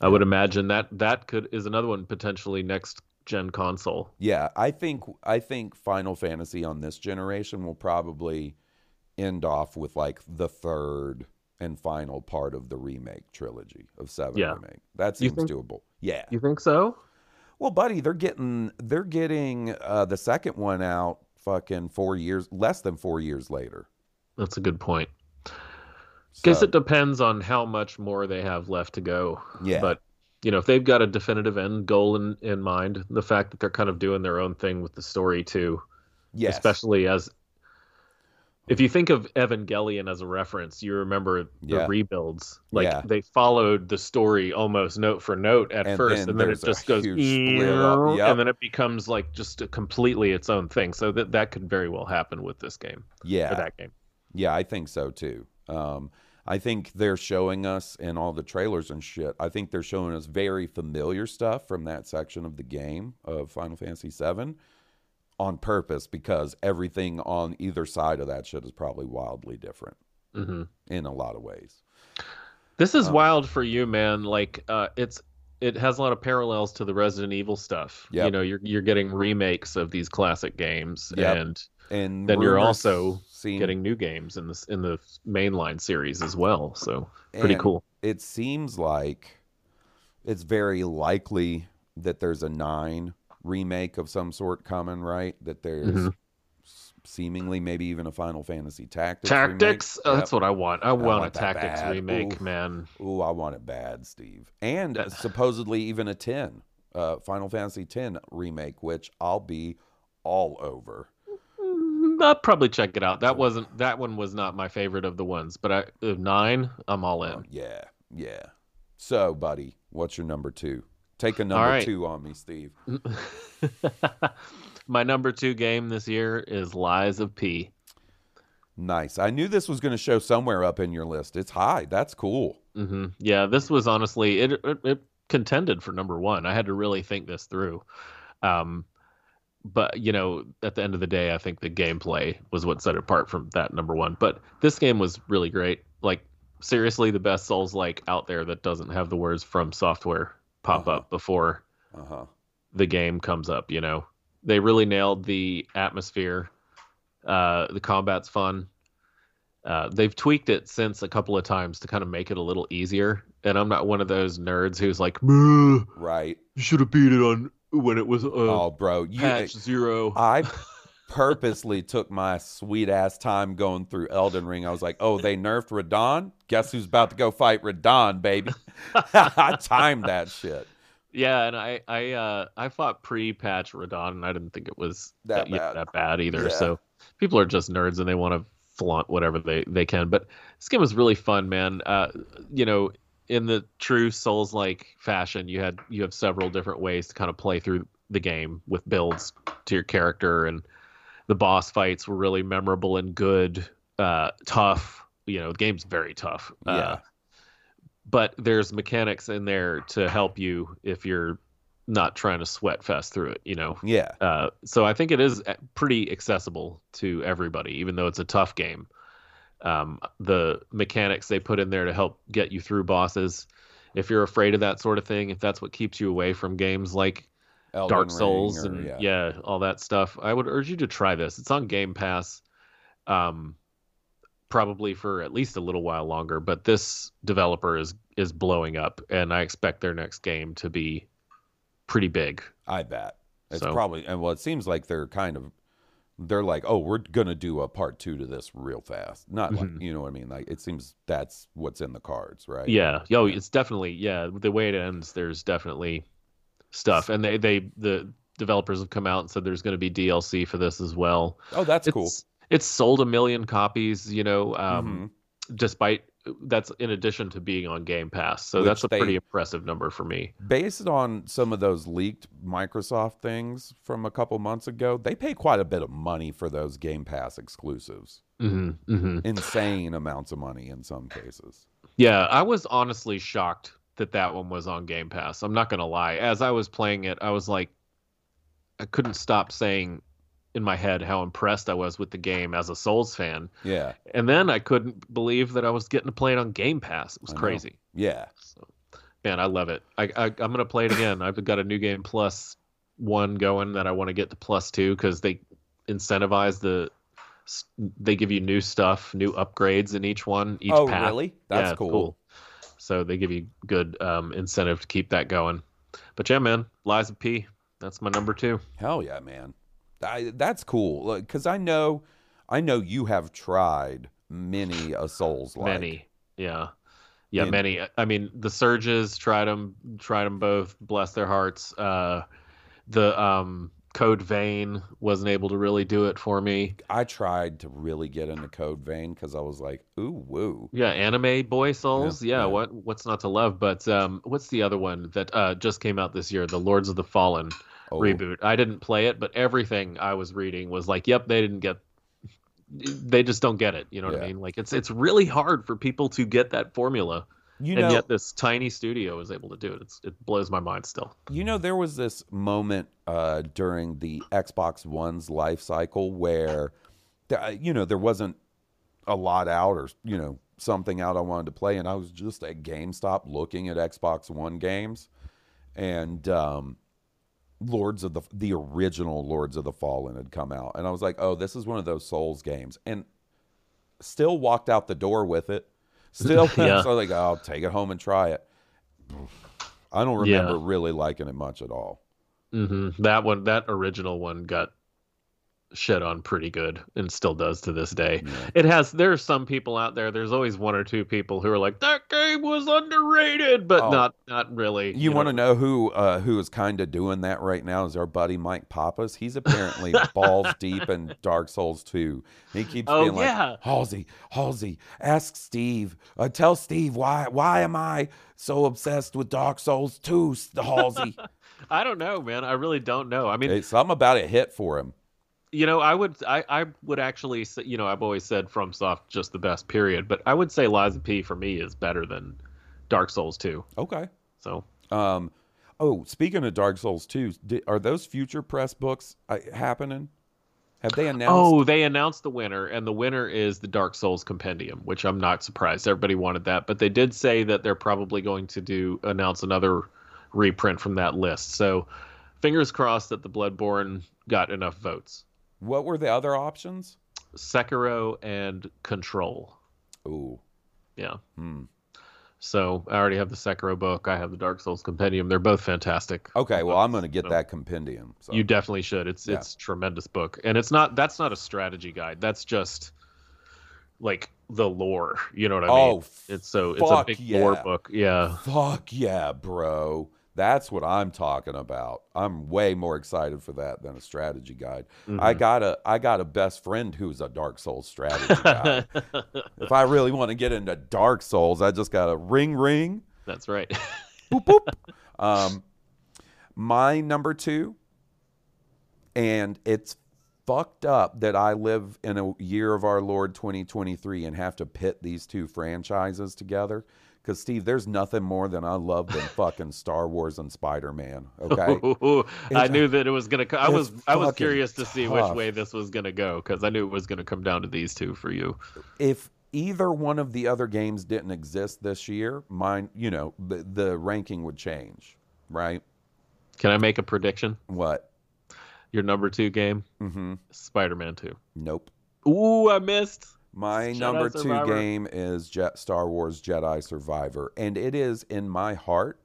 I would imagine that that could is another one potentially next gen console. Yeah, I think I think Final Fantasy on this generation will probably end off with like the third and final part of the remake trilogy of Seven Yeah. remake. That seems think- doable. Yeah. You think so? Well, buddy, they're getting they're getting uh, the second one out fucking four years less than four years later. That's a good point. Guess it depends on how much more they have left to go. Yeah. But you know, if they've got a definitive end goal in, in mind, the fact that they're kind of doing their own thing with the story too, yes. especially as if you think of Evangelion as a reference, you remember the Yeah. rebuilds. Like Yeah. they followed the story almost note for note at And first, then and then it just goes. Yep. and then it becomes like just a completely its own thing. So that that could very well happen with this game yeah. that game. Yeah, I think so too. Um, I think they're showing us in all the trailers and shit. I think they're showing us very familiar stuff from that section of the game of Final Fantasy VII on purpose because everything on either side of that shit is probably wildly different hmm in a lot of ways. This is Um, wild for you, man. Like, uh, it's it has a lot of parallels to the Resident Evil stuff. You know, you're you're getting remakes of these classic games, Yep. and And then you're also seem- getting new games in this in the mainline series as well. So pretty and cool. It seems like it's very likely that there's a nine remake of some sort coming, right? That there's Mhm. seemingly maybe even a Final Fantasy Tactics. Tactics. remake. Oh, Yep. that's what I want. I, want, want a tactics remake, Oof. man. Ooh, I want it bad, Steve. And That- supposedly even a 10, uh, Final Fantasy 10 remake, which I'll be all over. Mm, I'll probably check it out. That wasn't that one was not my favorite of the ones, but I nine. I'm all in. Oh, yeah, yeah. So, buddy, what's your number two? Take a number right. two on me, Steve. my number two game this year is Lies of P. Nice. I knew this was going to show somewhere up in your list. It's high. That's cool. hmm Yeah, this was honestly it, it. It contended for number one. I had to really think this through. Um, but you know, at the end of the day, I think the gameplay was what set it apart from that number one. But this game was really great. Like seriously, the best Souls like out there that doesn't have the words from software pop Uh-huh. up before Uh huh. the game comes up. You know, they really nailed the atmosphere. Uh, the combat's fun. Uh, they've tweaked it since a couple of times to kind of make it a little easier. And I'm not one of those nerds who's like, Right. you should have beat it on when it was uh, oh, bro. You, patch zero. I purposely took my sweet ass time going through Elden Ring. I was like, oh, they nerfed Radahn? Guess who's about to go fight Radahn, baby? I timed that shit. yeah, and I I uh, I fought pre-patch Radahn, and I didn't think it was That that, bad. that bad either. Yeah. So people are just nerds and they want to flaunt whatever they they can. But this game was really fun, man. Uh, you know, in the true Souls like fashion, you had you have several different ways to kind of play through the game with builds to your character, and the boss fights were really memorable and good, uh, tough. You know, the game's very tough. Yeah. Uh, but there's mechanics in there to help you if you're not trying to sweat fast through it. You know, Yeah. uh, so I think it is uh, pretty accessible to everybody, even though it's a tough game. Um, the mechanics they put in there to help get you through bosses. If you're afraid of that sort of thing, if that's what keeps you away from games like Elden Dark Souls or- and yeah. all that stuff, I would urge you to try this. It's on Game Pass, um, probably for at least a little while longer. But this developer is is blowing up, and I expect their next game to be pretty big. I bet. It's So- probably, and well, it seems like they're kind of, they're like, oh, we're going to do a part two to this real fast. Not like, Mhm. you know what I mean? Like, it seems that's what's in the cards, right? Yeah. Yo, it's definitely yeah. The way it ends, there's definitely stuff, and they they the developers have come out and said there's going to be DLC for this as well. Oh, that's it's, cool. It's sold a million copies, you know, Mm-hmm. um, despite that's in addition to being on Game Pass. So Which that's a they- pretty impressive number for me. Based on some of those leaked Microsoft things from a couple months ago, they pay quite a bit of money for those Game Pass exclusives. hmm hmm Insane amounts of money in some cases. Yeah, I was honestly shocked that that one was on Game Pass. I'm not gonna lie. As I was playing it, I was like, I couldn't stop saying, in my head how impressed I was with the game as a Souls fan. Yeah. And then I couldn't believe that I was getting to play it on Game Pass. It was I know. crazy. Yeah. So, man, I love it. I, I I'm gonna play it again. I've got a new game plus one going that I want to get to plus two because they incentivize the. They give you new stuff, new upgrades in each one. Each oh, path. really? That's Yeah, it's cool. So they give you good um, incentive to keep that going. But yeah, man, Lies of P. That's my number two. Hell yeah, man. I, that's cool because I know, I know you have tried many a Souls like. Many, yeah, yeah, And- many. I mean, the Surges tried them, tried them both. Bless their hearts. Uh, the um, Code Vein wasn't able to really do it for me. I tried to really get into Code Vein because I was like, ooh, woo. Yeah, anime boy souls. Yeah, Yeah, yeah. what what's not to love? But um, what's the other one that uh, just came out this year? The Lords of the Fallen Oh, reboot. I didn't play it, but everything I was reading was like, "Yep, they didn't get. They just don't get it." You know what I mean? Like it's it's really hard for people to get that formula, You and yet this tiny studio is able to do it. It's it blows my mind still. You know, there was this moment uh, during the Xbox One's life cycle where, you know, there wasn't a lot out or, you know, something out I wanted to play. And I was just at GameStop looking at Xbox One games. And um, Lords of the, the original Lords of the Fallen had come out. And I was like, oh, this is one of those Souls games. And still walked out the door with it. Still, Yeah. so like, oh, I'll take it home and try it. I don't Yeah. remember really liking it much at all. hmm That one, that original one, got shit on pretty good, and still does to this day. Yeah. It has. There are some people out there. There's always one or two people who are like, "That game was underrated," but Oh. not not really. You, want to know who uh, who is kind of doing that right now? Is our buddy Mike Pappas? He's apparently balls deep in Dark Souls 2. He keeps Oh, being yeah. like, Halsey, Halsey, ask Steve. Uh, tell Steve why why am I so obsessed with Dark Souls 2, Halsey? I don't know, man. I really don't know. I mean, Hey, something about it hit for him. You know, I would, I, I would actually, say, you know, I've always said FromSoft just the best, period. But I would say Lies of P for me is better than Dark Souls 2. Okay. So Um, oh, speaking of Dark Souls 2, di- are those future press books uh, happening? Have they announced? Oh, they announced the winner, and the winner is the Dark Souls Compendium, which I'm not surprised. Everybody wanted that, but they did say that they're probably going to do announce another reprint from that list. So, fingers crossed that the Bloodborne got enough votes. What were the other options? Sekiro and Control. Ooh. Yeah. Hmm. So I already have the Sekiro book. I have the Dark Souls Compendium. They're both fantastic. Okay, well, I'm going to get So- that compendium. So. You definitely should. It's Yeah. it's a tremendous book, and it's not that's not a strategy guide. That's just like the lore. You know what I mean? Oh, it's so it's a big lore book. Yeah, Fuck yeah, bro. That's what I'm talking about. I'm way more excited for that than a strategy guide. Mm-hmm. I got a I got a best friend who's a Dark Souls strategy guy. if I really want to get into Dark Souls, I just got to ring ring. that's right. boop boop. Um, my number two, and it's fucked up that I live in a year of our Lord 2023 and have to pit these two franchises together. Because Steve, there's nothing more than I love than fucking Star Wars and Spider Man. Okay, I knew that it was gonna. Co- I was I was curious to see which way this was gonna go because I knew it was gonna come down to these two for you. if either one of the other games didn't exist this year, mine, you know, the, the ranking would change, right? Can I make a prediction? What? Your number two game, Mm-hmm. Spider-Man Two. Nope. Ooh, I missed. My Jedi number two Survivor. game is Jet Star Wars Jedi Survivor, and it is in my heart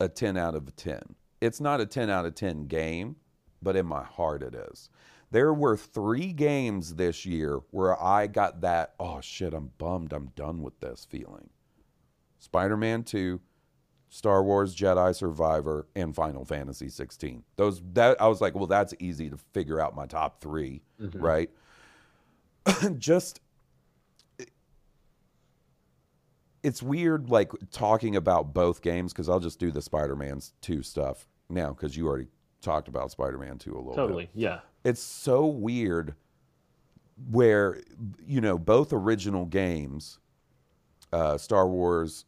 a 10 out of 10. It's not a 10 out of 10 game, but in my heart it is. There were three games this year where I got that, oh shit, I'm bummed, I'm done with this feeling. Spider Man 2, Star Wars Jedi Survivor, and Final Fantasy 16. Those that I was like, well, that's easy to figure out my top 3 mm-hmm. right? Just it's weird like talking about both games because I'll just do the Spider-Man 2 stuff now because you already talked about Spider-Man 2 a little bit Totally. Yeah. it's so weird where you know both original games uh, star wars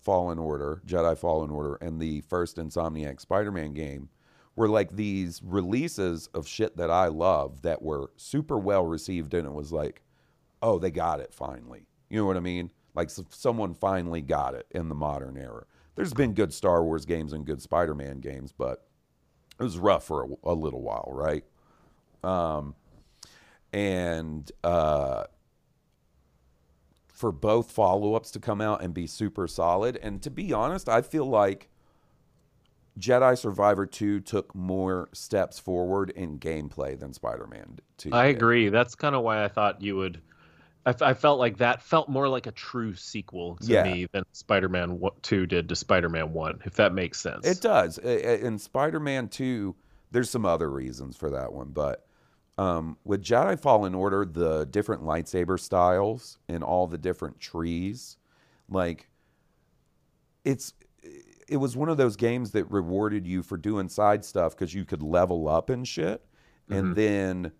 fallen order jedi fallen order and the first insomniac spider-man game were like these releases of shit that I love that were super well received, and it was like, oh, they got it finally. You know what I mean? Like s someone finally got it in the modern era. There's been good Star Wars games and good Spider-Man games, but it was rough for a, a little while, right? Um, and uh, for both follow-ups to come out and be super solid, and to be honest, I feel like Jedi Survivor 2 took more steps forward in gameplay than Spider-Man 2. I did. agree. That's kind of why I thought you would. I, f- I felt like that felt more like a true sequel to Yeah. me than Spider-Man Two did to Spider-Man One, if that makes sense. It does. In Spider-Man 2, there's some other reasons for that one, but um, with Jedi Fallen Order, the different lightsaber styles and all the different trees, like it's it was one of those games that rewarded you for doing side stuff because you could level up and shit, and mm-hmm. then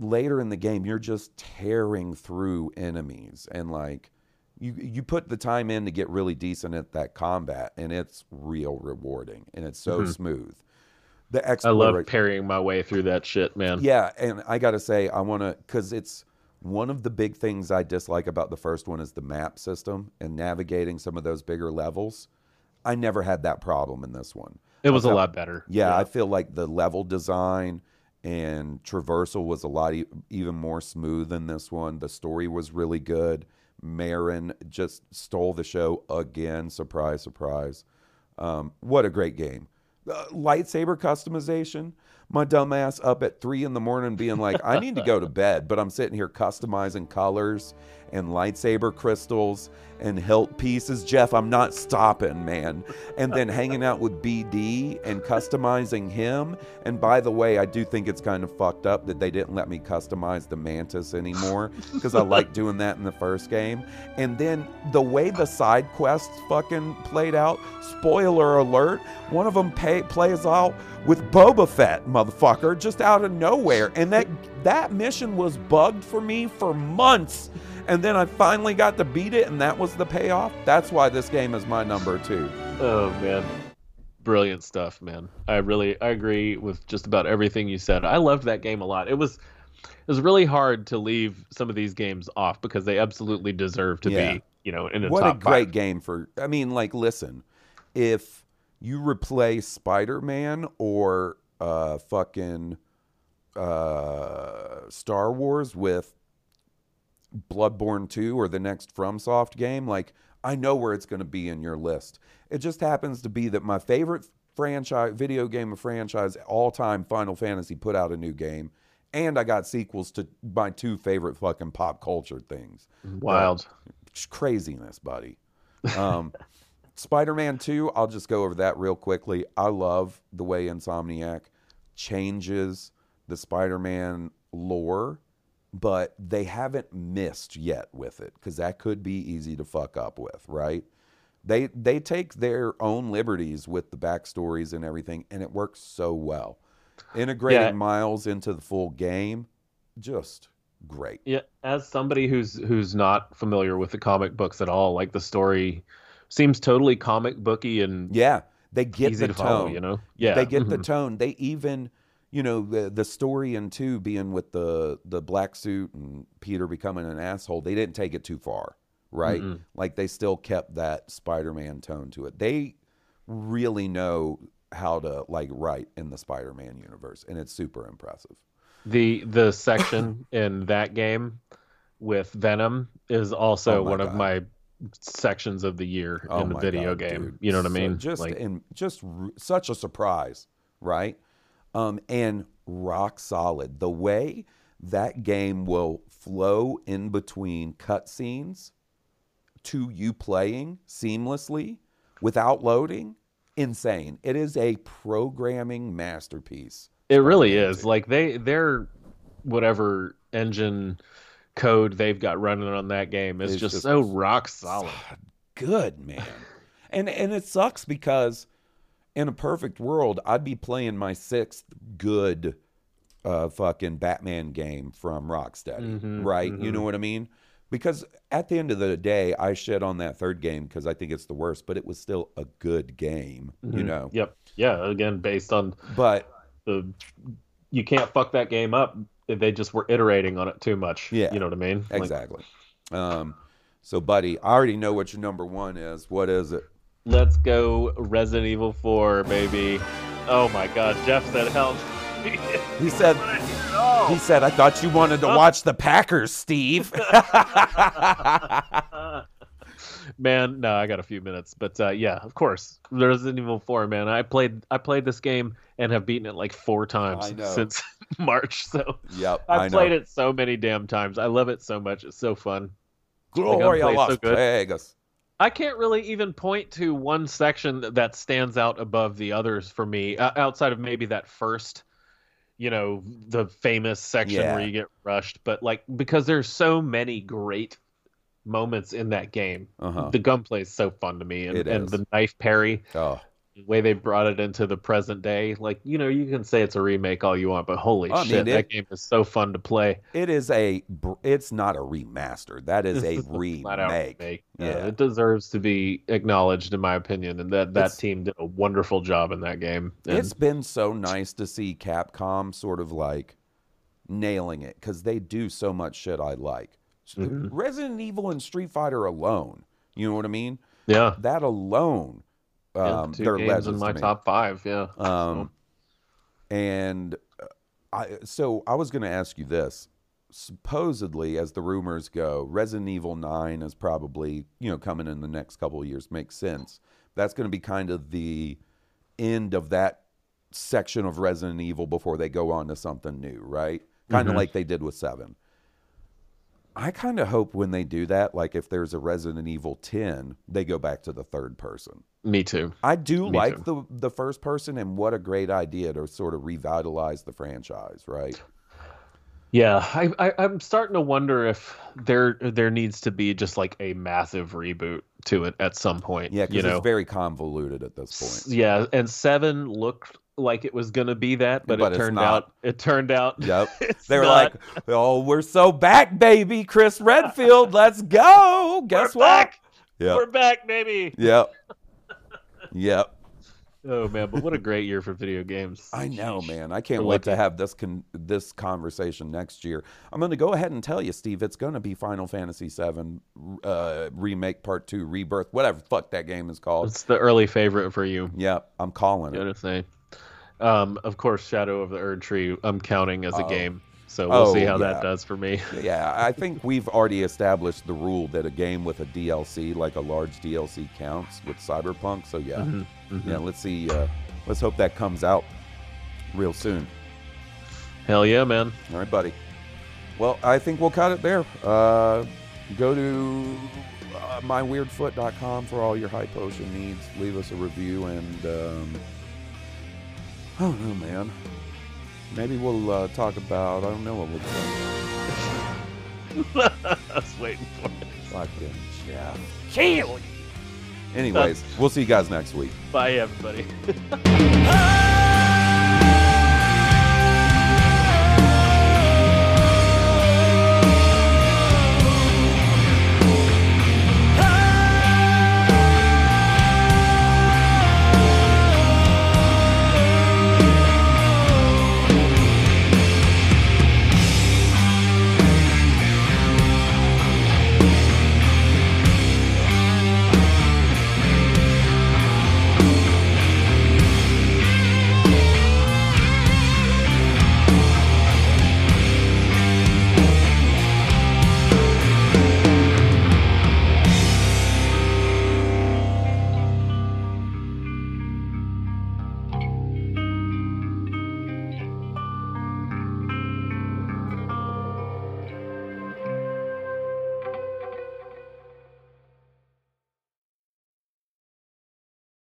later in the game you're just tearing through enemies and like you you put the time in to get really decent at that combat and it's real rewarding and it's so mm-hmm. smooth. The I love parrying my way through that shit, man. yeah and i gotta say i want to because it's one of the big things i dislike about the first one is the map system and navigating some of those bigger levels i never had that problem in this one It was a I'll tell- lot better. yeah, I feel like the level design and traversal was a lot e- even more smooth in this one. The story was really good. Merrin just stole the show again. Surprise, surprise. Um, what a great game. Uh, lightsaber customization. My dumbass up at three in the morning being like, I need to go to bed, but I'm sitting here customizing colors and lightsaber crystals and hilt pieces. Jeff, I'm not stopping, man. And then hanging out with BD and customizing him. And by the way, I do think it's kind of fucked up that they didn't let me customize the mantis anymore because I like doing that in the first game. And then the way the side quests fucking played out, spoiler alert, one of them pay, plays out with Boba Fett, motherfucker, just out of nowhere. And that that mission was bugged for me for months. And then I finally got to beat it, and that was the payoff. That's why this game is my number two. Oh man, brilliant stuff, man. I really I agree with just about everything you said. I loved that game a lot. It was it was really hard to leave some of these games off because they absolutely deserve to Yeah. be, you know, in the what a great five. game for i mean like listen if you replace spider-man or uh fucking uh star wars with bloodborne 2 or the next fromsoft game like i know where it's going to be in your list it just happens to be that my favorite franchise video game of franchise all time final fantasy put out a new game and i got sequels to my two favorite fucking pop culture things Wild. It's craziness, buddy. Um, Spider Man 2, I'll just go over that real quickly. I love the way Insomniac changes the Spider Man lore, but they haven't missed yet with it because that could be easy to fuck up with, right? They, they take their own liberties with the backstories and everything, and it works so well. Integrating Yeah. Miles into the full game, just great. Yeah, as somebody who's who's not familiar with the comic books at all, like the story seems totally comic booky and Yeah, they get easy the to follow, tone. you know? Yeah. they get the mhm. tone. They even, you know, the the story in two being with the the black suit and Peter becoming an asshole. They didn't take it too far, right? Like they still kept that Spider-Man tone to it. They really know how to like write in the Spider-Man universe, and it's super impressive. The the section in that game with Venom is also Oh one of my sections of the year Oh in the video God, game. dude. You know what I mean? just like and just r- such a surprise, right? Um, and rock solid. The way that game will flow in between cutscenes to you playing seamlessly without loading, insane. It is a programming masterpiece. it really is. Like they they're whatever engine code they've got running on that game is just, just so rock solid. good, man. and and it sucks because in a perfect world, I'd be playing my sixth good uh fucking Batman game from Rocksteady, Mhm, right? You know what I mean? because at the end of the day, I shit on that third game because I think it's the worst, but it was still a good game, you Mhm. know. Yep. Yeah. Again, based on But the, you can't fuck that game up. They just were iterating on it too much. Yeah. You know what I mean? Like, exactly. Um, so, buddy, I already know what your number one is. What is it? Let's go Resident Evil 4, baby. Oh my God. Jeff said hell. He said. He said, "I thought you wanted to watch the Packers, Steve." man, no, I got a few minutes, but uh, yeah, of course, Resident Evil 4, man. I played I played this game and have beaten it like four times since March. So yep, I've I know. played it so many damn times. I love it so much. It's so fun. Gloria is Las so good. Vegas. I can't really even point to one section that- stands out above the others for me, uh, outside of maybe that first, you know, the famous section Yeah. where you get rushed. But like because there's so many great moments in that game, Uh-huh. the gunplay is so fun to me, and, and the knife parry, Oh, the way they brought it into the present day. Like you know, you can say it's a remake all you want, but holy I mean, shit, it- that game is so fun to play. it is a. It's not a remaster. That is a remake. remake. Uh, Yeah. it deserves to be acknowledged, in my opinion, and that that It's- team did a wonderful job in that game. And It's been so nice to see Capcom sort of like nailing it because they do so much shit I like. Mhm. Resident Evil and Street Fighter alone, you know what I mean? yeah, That alone, yeah, um, two they're games in my top five. Yeah, Um, and uh, I so I was going to ask you this. Supposedly, as the rumors go, Resident Evil Nine is probably you know coming in the next couple of years. Makes sense. That's going to be kind of the end of that section of Resident Evil before they go on to something new, right? Kind of Mhm. like they did with Seven. I kind of hope when they do that, like if there's a Resident Evil 10, they go back to the third person. me too. I do Me like the the first person, and what a great idea to sort of revitalize the franchise, right? Yeah, I, I I'm starting to wonder if there there needs to be just like a massive reboot to it at some point. Yeah, because it's very convoluted at this point. Yeah, and seven looked like it was gonna be that, but, But it turned not. out it turned out. Yep. They were not. like, "Oh, we're so back, baby, Chris Redfield, let's go." Guess We're what? back! Yep. We're back, baby. Yep. Yep. Oh man, but what a great year for video games. I know, man. I can't We're wait to have this con- this conversation next year. I'm going to go ahead and tell you, Steve. It's going to be Final Fantasy VII uh, remake part two, rebirth, whatever fuck that game is called. It's the early favorite for you. Yep, I'm calling it. I'm saying? Um, of course, Shadow of the Erdtree. I'm counting as a Oh. game, so we'll see Oh, how yeah. that does for me. Yeah, I think we've already established the rule that a game with a DLC, like a large DLC, counts with Cyberpunk. So yeah, Mhm, mhm. yeah. Let's see. Uh, let's hope that comes out real soon. Hell yeah, man. All right, buddy. Well, I think we'll cut it there. Uh, go to uh, myweirdfoot.com for all your high potion needs. Leave us a review and um, I don't know, man. Maybe we'll uh, talk about. I don't know what we'll talk. I was waiting for it. Fucking Jeff Keighley. Anyways, we'll see you guys next week. Bye, everybody.